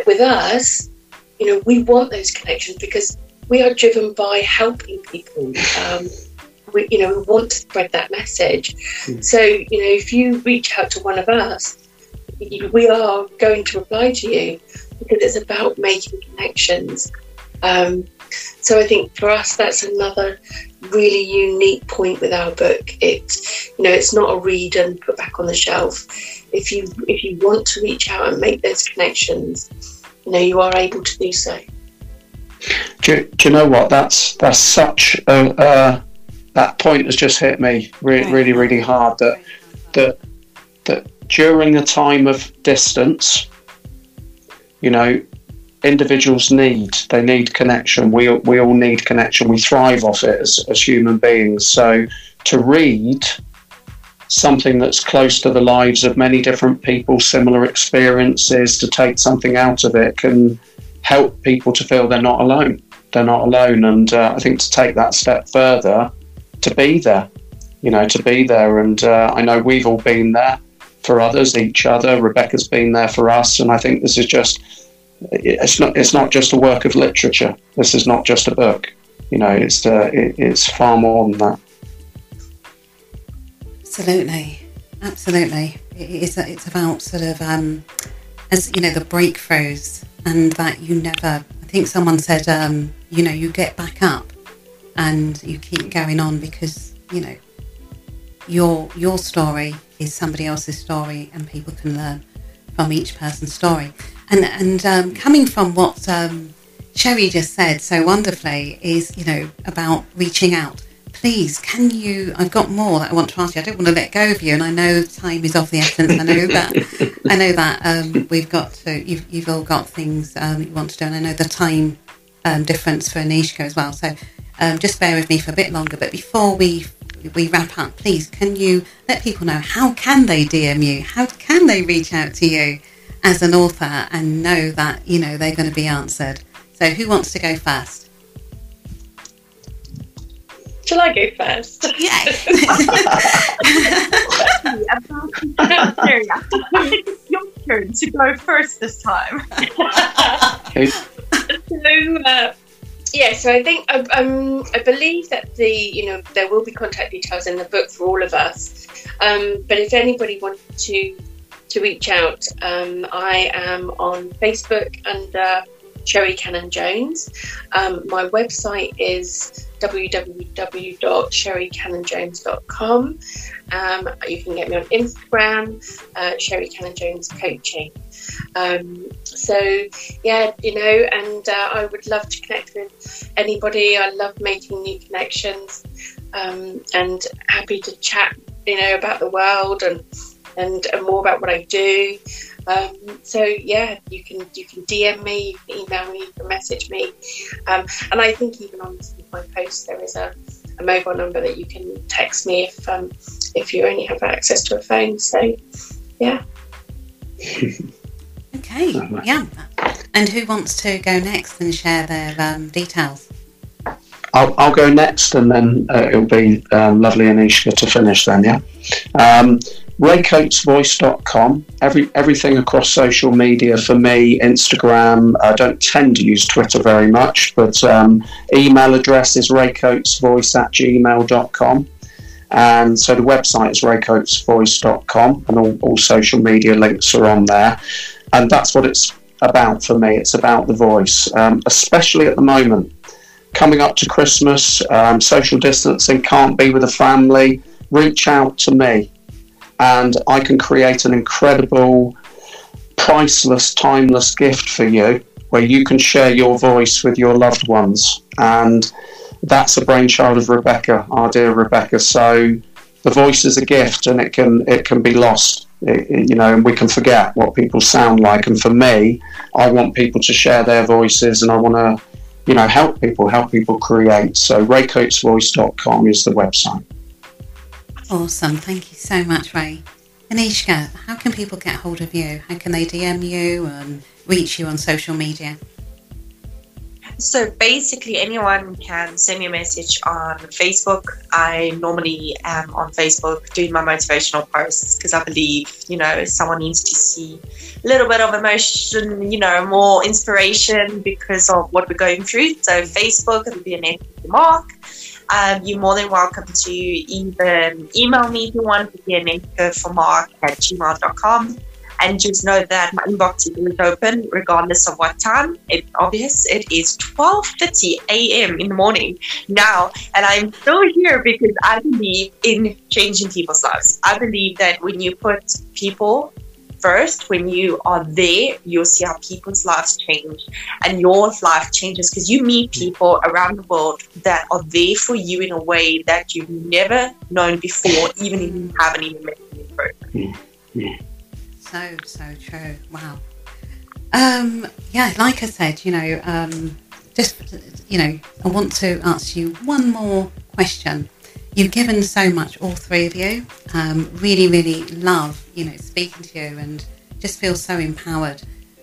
with us, you know, we want those connections because we are driven by helping people. Um, we, you know, we want to spread that message. Mm. So, you know, if you reach out to one of us, we are going to reply to you because it's about making connections. Um, so I think for us, that's another really unique point with our book. It's you know it's not a read and put back on the shelf. If you if you want to reach out and make those connections, you know you are able to do so. Do, do you know what? That's that's such a uh, that point has just hit me really really really hard. That that that during a time of distance, you know, individuals need they need connection. We we all need connection. We thrive off it as, as human beings. So to read something that's close to the lives of many different people, similar experiences, to take something out of it can help people to feel they're not alone. They're not alone, and uh, I think to take that step further, to be there, you know, to be there, and uh, I know we've all been there for others, each other. Rebecca's been there for us, and I think this is just it's not it's not just a work of literature. This is not just a book. You know, it's uh, it, it's far more than that. Absolutely, absolutely. It is. It's about sort of um, as you know the breakthroughs, and that you never. I think someone said, um, you know, you get back up, and you keep going on because you know your your story is somebody else's story, and people can learn from each person's story. And and um, coming from what um, Sherry just said so wonderfully is you know about reaching out. Please, can you? I've got more that I want to ask you. I don't want to let go of you, and I know time is of the essence. I know that. I know that um, we've got to. You've, you've all got things um, you want to do, and I know the time um, difference for Aneska as well. So um, just bear with me for a bit longer. But before we we wrap up, please can you let people know how can they DM you? How can they reach out to you as an author and know that you know they're going to be answered? So who wants to go first? Shall I go first? Yeah. Terry, I it's your turn to go first this time. so, uh, yeah, so I think um, um, I believe that the you know there will be contact details in the book for all of us. Um, but if anybody wanted to to reach out, um, I am on Facebook under Sherry Cannon Jones. Um, my website is www.sherrycannonjones.com. Um, you can get me on Instagram, uh, Sherry Cannon Jones Coaching. Um, so, yeah, you know, and uh, I would love to connect with anybody. I love making new connections um, and happy to chat, you know, about the world and, and, and more about what I do. Um, so yeah, you can you can DM me, you can email me, you can message me, um, and I think even on my post there is a, a, mobile number that you can text me if um, if you only have access to a phone. So yeah. okay, yeah. And who wants to go next and share their um, details? I'll, I'll go next, and then uh, it'll be um, lovely Aneska to finish. Then, yeah. Raycoatesvoice.com. Every, everything across social media for me, Instagram. I don't tend to use Twitter very much, but um, email address is raycoatesvoice at gmail.com. And so the website is raycoatesvoice.com, and all, all social media links are on there. And that's what it's about for me. It's about the voice, um, especially at the moment. Coming up to Christmas, um, social distancing, can't be with a family. Reach out to me and I can create an incredible, priceless, timeless gift for you where you can share your voice with your loved ones. And that's a brainchild of Rebecca, our dear Rebecca. So the voice is a gift and it can it can be lost. It, it, you know, and we can forget what people sound like. And for me, I want people to share their voices and I want to, you know, help people, help people create. So raycoatesvoice.com is the website. Awesome. Thank you so much, Ray. Aneska, how can people get hold of you? How can they DM you and reach you on social media? So basically, anyone can send me a message on Facebook. I normally am on Facebook doing my motivational posts because I believe, you know, someone needs to see a little bit of emotion, you know, more inspiration because of what we're going through. So Facebook, it'll be an mark um, you're more than welcome to even email me if you want an Vermaak at gmail.com. And just know that my inbox is open regardless of what time. It's obvious it is 12.30 a.m. in the morning now. And I'm still here because I believe in changing people's lives. I believe that when you put people first, when you are there, you'll see how people's lives change and your life changes because you meet people around the world that are there for you in a way that you've never known before, even if you haven't even met them in person. So, so true. Wow. Um, yeah, like I said, you know, um, just, you know, I want to ask you one more question. You've given so much, all three of you. Um, really, really love, you know, speaking to you and just feel so empowered.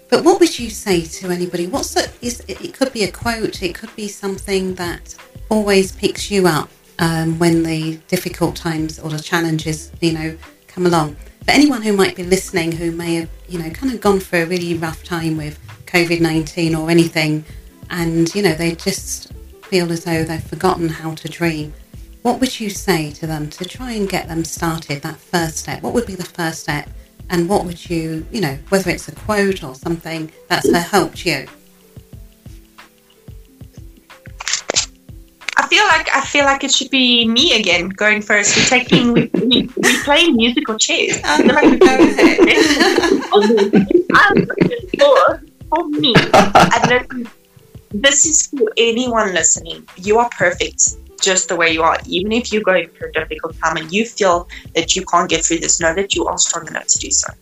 But what would you say to anybody? What's the, is, it could be a quote, it could be something that always picks you up um, when the difficult times or the challenges, you know, come along. But anyone who might be listening who may have, you know, kind of gone through a really rough time with COVID 19 or anything, and, you know, they just feel as though they've forgotten how to dream what would you say to them to try and get them started, that first step? What would be the first step? And what would you, you know, whether it's a quote or something that's mm. helped you? I feel like I feel like it should be me again going first. We're taking we, we, we play musical chairs. Oh, like go ahead. for, for me, and this is for anyone listening. You are perfect just the way you are. Even if you're going through a difficult time and you feel that you can't get through this, know that you are strong enough to do so.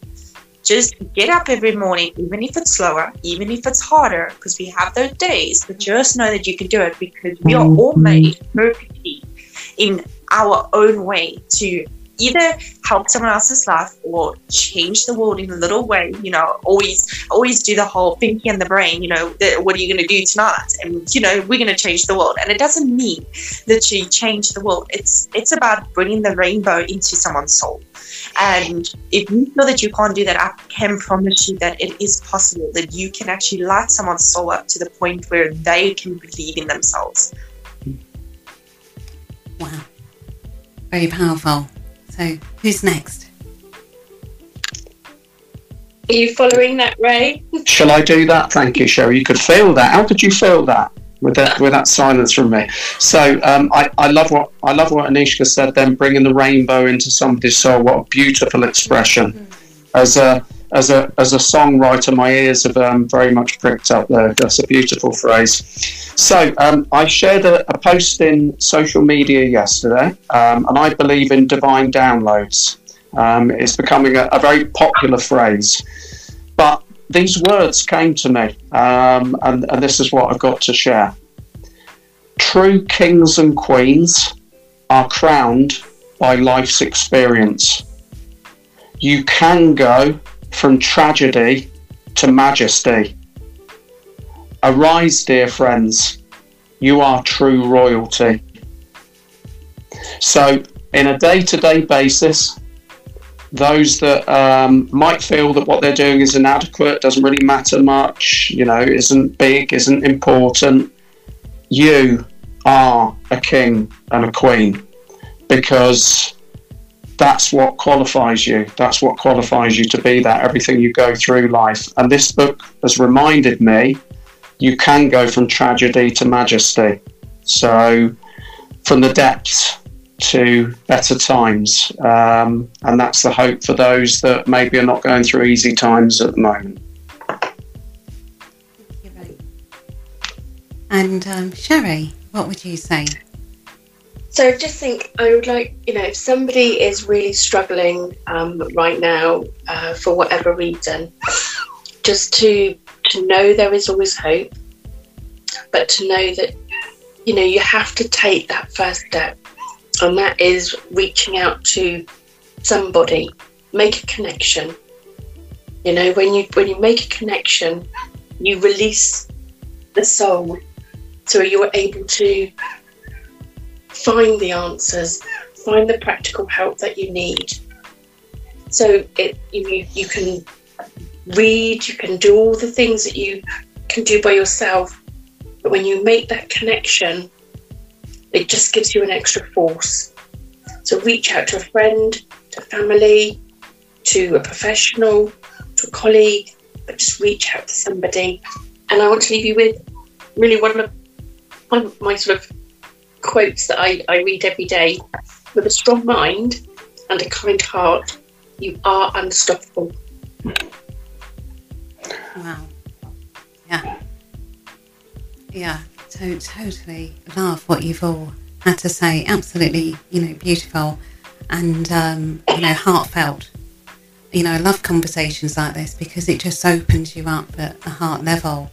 Just get up every morning, even if it's slower, even if it's harder, because we have those days, but just know that you can do it because we are all mm-hmm. made perfectly in our own way to either help someone else's life or change the world in a little way. You know, always always do the whole thinking in the brain. You know, the, what are you going to do tonight? And you know, we're going to change the world. And it doesn't mean that you change the world. It's it's about bringing the rainbow into someone's soul. And if you feel that you can't do that, I can promise you that it is possible that you can actually light someone's soul up to the point where they can believe in themselves. Wow. Very powerful. So, who's next? Are you following that, Ray? Shall I do that? Thank you, Sherry. You could feel that. How could you feel that? With that, with that silence from me. So um, I, I love what I love what Aneska said. Then bringing the rainbow into somebody's soul. What a beautiful expression. As a as a as a songwriter, my ears have um, very much pricked up there. That's a beautiful phrase. So um, I shared a, a, post in social media yesterday, um, and I believe in divine downloads. Um, it's becoming a, a, very popular phrase, but these words came to me, um, and, and this is what I've got to share. True kings and queens are crowned by life's experience. You can go from tragedy to majesty. Arise, dear friends, you are true royalty. So, in a day to day basis, those that um, might feel that what they're doing is inadequate, doesn't really matter much, you know, isn't big, isn't important, you are a king and a queen because that's what qualifies you. That's what qualifies you to be that, everything you go through life. And this book has reminded me you can go from tragedy to majesty. So, from the depths to better times. Um, and that's the hope for those that maybe are not going through easy times at the moment. And um, Sherry, what would you say? So I just think I would like, you know, if somebody is really struggling um, right now uh, for whatever reason, just to to know there is always hope, but to know that, you know, you have to take that first step, and that is reaching out to somebody, make a connection. You know, when you when you make a connection, you release the soul, so you are able to find the answers, find the practical help that you need. So it you, you can read, you can do all the things that you can do by yourself, but when you make that connection, it just gives you an extra force. So reach out to a friend, to family, to a professional, to a colleague, but just reach out to somebody. And I want to leave you with really one of my, my sort of quotes that I, I read every day. With a strong mind and a kind heart, you are unstoppable. Wow. Yeah. Yeah, to- totally love what you've all had to say. Absolutely, you know, beautiful and, um, you know, heartfelt. You know, I love conversations like this because it just opens you up at a heart level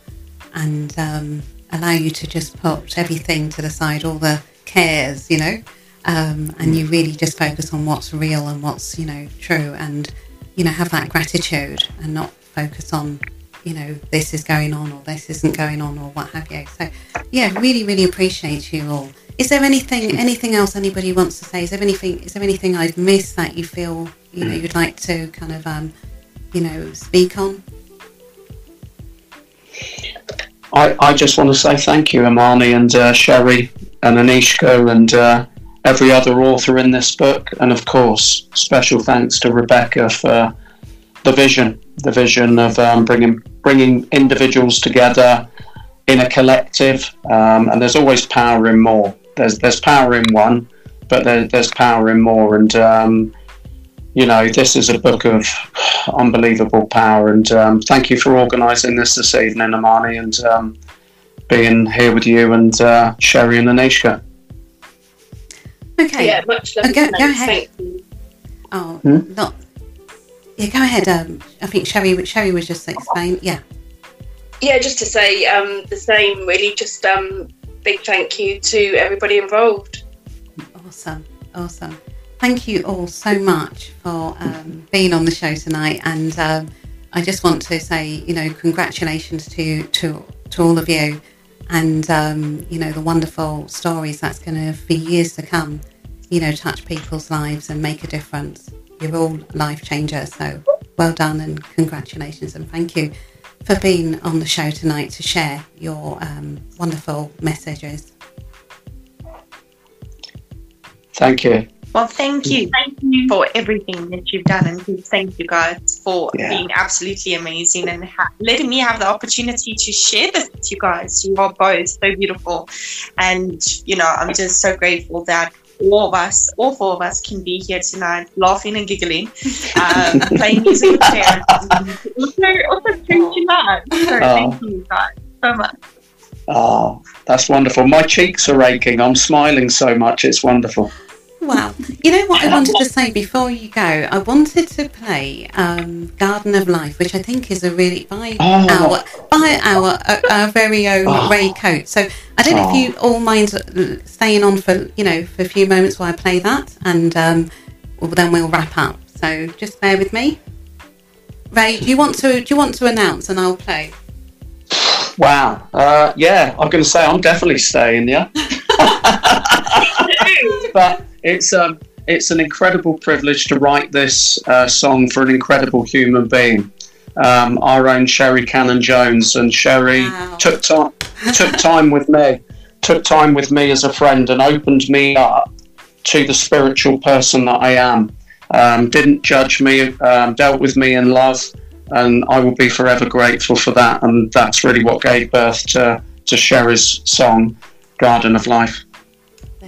and um, allow you to just put everything to the side, all the cares, you know, um, and you really just focus on what's real and what's, you know, true and, you know, have that gratitude and not focus on, you know, this is going on or this isn't going on or what have you. So, yeah, really, really appreciate you all. Is there anything, anything else anybody wants to say? Is there anything, is there anything I've missed that you feel, you know, you'd like to kind of, um, you know, speak on? I, I just want to say thank you, Imani and uh, Sherry and Aneska and uh, every other author in this book. And of course, special thanks to Rebecca for the vision, the vision of um, bringing, bringing individuals together in a collective. Um, and there's always power in more. There's, there's power in one, but there, there's power in more. And, um, you know, this is a book of unbelievable power. And um, thank you for organising this this evening, Amani, and um, being here with you and uh, Sherry and Aneska. Okay. Yeah, much love. Oh, go, go ahead. Oh, Hmm? not. Yeah, go ahead. Um, I think Sherry, Sherry was just explaining. Yeah. Yeah, just to say um, the same, really. Just um, big thank you to everybody involved. Awesome, awesome. Thank you all so much for um, being on the show tonight. And um, I just want to say, you know, congratulations to to to all of you, and um, you know the wonderful stories that's going to for years to come, you know, touch people's lives and make a difference. You're all life changers, so well done and congratulations and thank you for being on the show tonight to share your um, wonderful messages. Thank you. Well, thank you. Thank you. for everything that you've done and thank you guys for Yeah. being absolutely amazing and ha- letting me have the opportunity to share this with you guys you are both so beautiful and you know i'm just so grateful that all of us all four of us can be here tonight laughing and giggling um, playing music with also also lives so thank you guys so much Oh, that's wonderful. My cheeks are aching. I'm smiling so much. It's wonderful. Wow. You know what I wanted to say before you go? I wanted to play um, Garden of Life, which I think is a really by Oh. our by our uh, our very own Oh. Ray Coates. So I don't know if Oh. you all mind uh, staying on for you know for a few moments while I play that, and um, well, then we'll wrap up. So just bear with me. Ray, do you want to do you want to announce and I'll play? Wow. Uh, yeah, I'm going to say I'm definitely staying. Yeah. but it's um, it's an incredible privilege to write this uh, song for an incredible human being, um, our own Sherry Cannon Jones, and Sherry Wow. took time took time with me, took time with me as a friend, and opened me up to the spiritual person that I am. Um, didn't judge me, um, dealt with me in love, and I will be forever grateful for that. And that's really what gave birth to to Sherry's song, Garden of Life.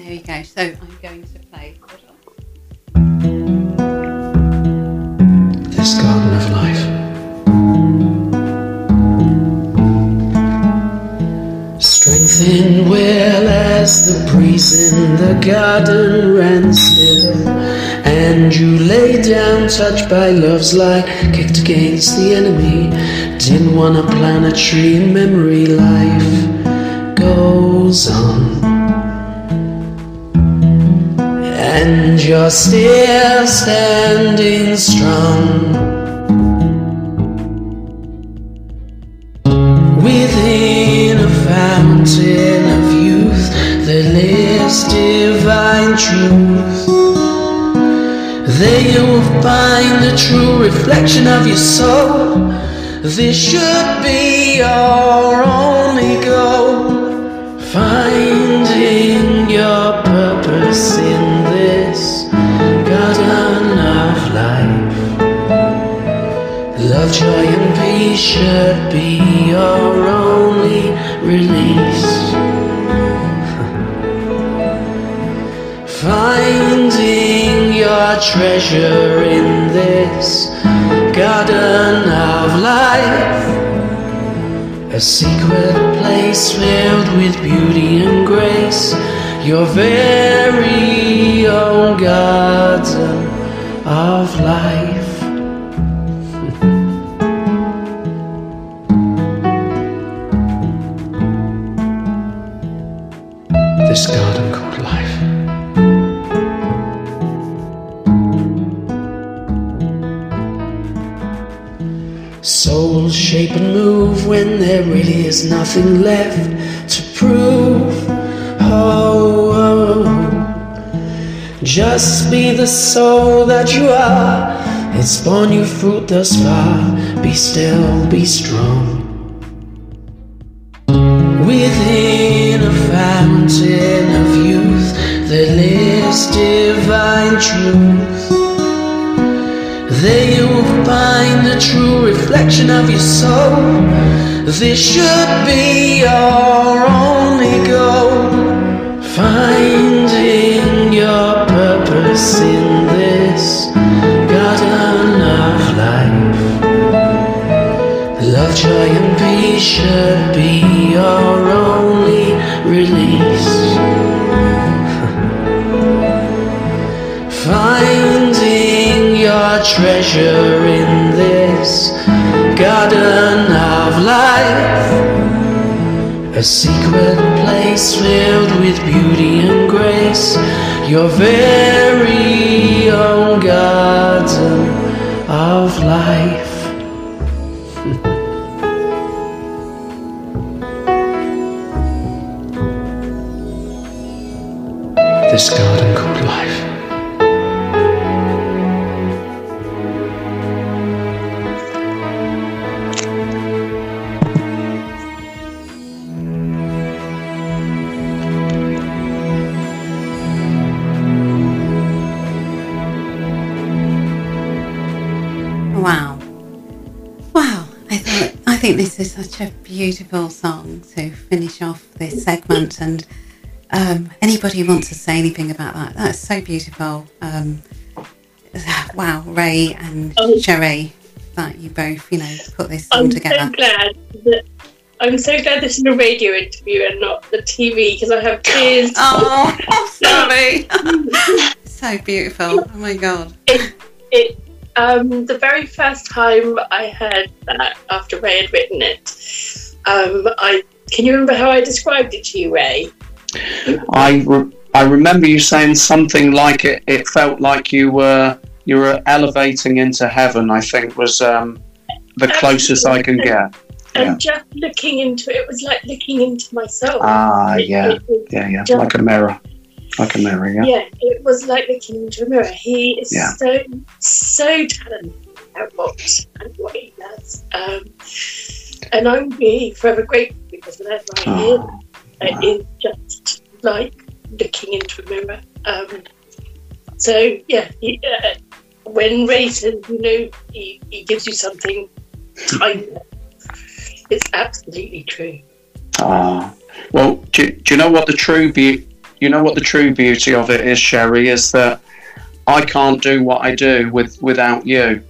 There you go. So I'm going to play. This garden of life. Strengthened well as the breeze in the garden ran still, and you lay down, touched by love's light, kicked against the enemy. Didn't wanna plant a tree in memory, life goes on. And you're still standing strong. Within a fountain of youth that lives divine truth. There you'll find the true reflection of your soul. This should be your only goal. Finding your purpose in should be your only release. Finding your treasure in this garden of life. A secret place filled with beauty and grace. Your very own garden of life. There really is nothing left to prove. Oh, oh. just be the soul that you are. It's borne you fruit thus far. Be still, be strong. Within a fountain of youth that lives divine truth. There you will find the true reflection of your soul. This should be your only goal. Finding your purpose in this garden of life. Love, joy, and peace should be your only release. Finding your treasure in this garden life. A secret place filled with beauty and grace. your very own garden of life. Think this is such a beautiful song to finish off this segment and um, anybody wants to say anything about that, that's so beautiful. Um, wow, Ray and Oh. Sherry, that you both, you know, put this song I'm together. so glad that I'm so glad this is a radio interview and not the TV because I have tears. Oh, I'm sorry. so beautiful. Oh my god. It um, the very first time I heard that after Ray had written it, um, I can you remember how I described it to you, Ray? I re- I remember you saying something like it. It felt like you were you were elevating into heaven. I think was um, the closest I can get. And Yeah. just looking into it, it was like looking into myself. Ah, It- yeah, it yeah, yeah, like a mirror, like a mirror. Yeah. yeah, it was like looking into a mirror. He is Yeah. so so talented at what and what he does. Um, and I'm really forever grateful because whenever I hear Oh, that, it is just like looking into a mirror. Um, so yeah, he, uh, when says, you know, he, he gives you something timeless, it's absolutely true. ah. Well, do, do you know what the true be- You know what the true beauty of it is, Sherry, is that I can't do what I do with without you.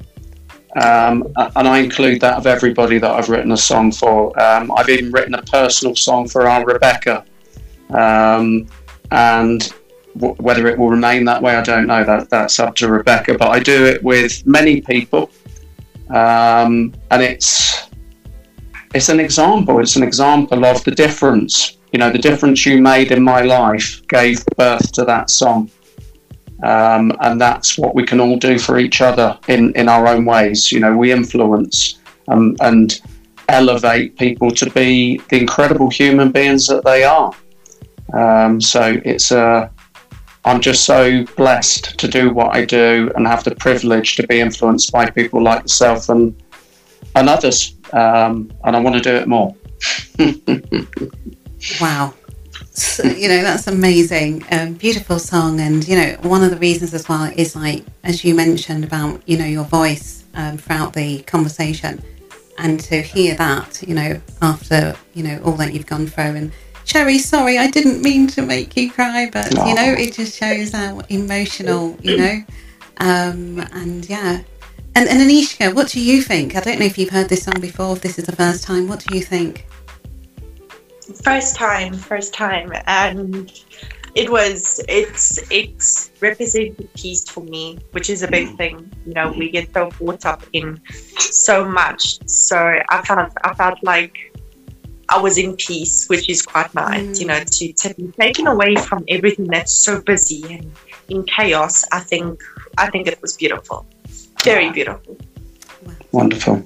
Um, and I include that of everybody that I've written a song for. Um, I've even written a personal song for our Rebecca. Um, and w- whether it will remain that way, I don't know. That that's up to Rebecca. But I do it with many people, um, and it's it's an example. It's an example of the difference. You know, the difference you made in my life gave birth to that song. Um, and that's what we can all do for each other in, in our own ways. You know, we influence um, and elevate people to be the incredible human beings that they are. Um, so it's a, I'm just so blessed to do what I do and have the privilege to be influenced by people like yourself and and others. Um, and I want to do it more. Wow. So, you know, that's amazing. Um, beautiful song. And, you know, one of the reasons as well is like, as you mentioned about, you know, your voice um, throughout the conversation and to hear that, you know, after, you know, all that you've gone through. And Sherry, sorry, I didn't mean to make you cry, but, you know, it just shows how emotional, you know. Um, and yeah. And, and Aneska, what do you think? I don't know if you've heard this song before, if this is the first time. What do you think? First time, first time, and it was it's it's represented peace for me, which is a big thing. You know, we get so caught up in so much. So I felt I felt like I was in peace, which is quite nice. Mm. You know, to to be taken away from everything that's so busy and in chaos. I think I think it was beautiful, very beautiful. Wonderful.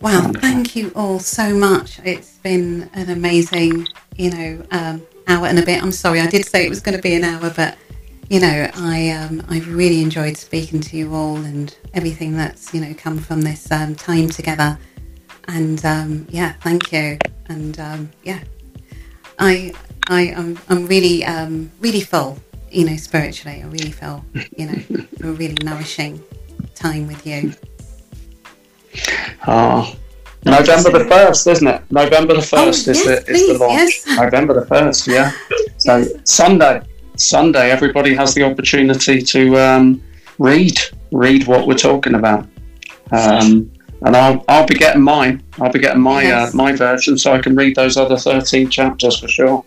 Wow, thank you all so much. It's been an amazing, you know, um, hour and a bit. I'm sorry, I did say it was going to be an hour, but you know, I um, I've really enjoyed speaking to you all and everything that's you know come from this um, time together. And um, yeah, thank you. And um, yeah, I I am I'm really um, really full, you know, spiritually. I really feel, you know, a really nourishing time with you. Ah, November the first, isn't it? November the first Oh, is yes, the is the please, launch. yes. November the first, yeah. So Sunday, Sunday, everybody has the opportunity to um, read read what we're talking about. Um, and I'll I'll be getting mine. I'll be getting my Yes. uh, my version so I can read those other thirteen chapters for sure.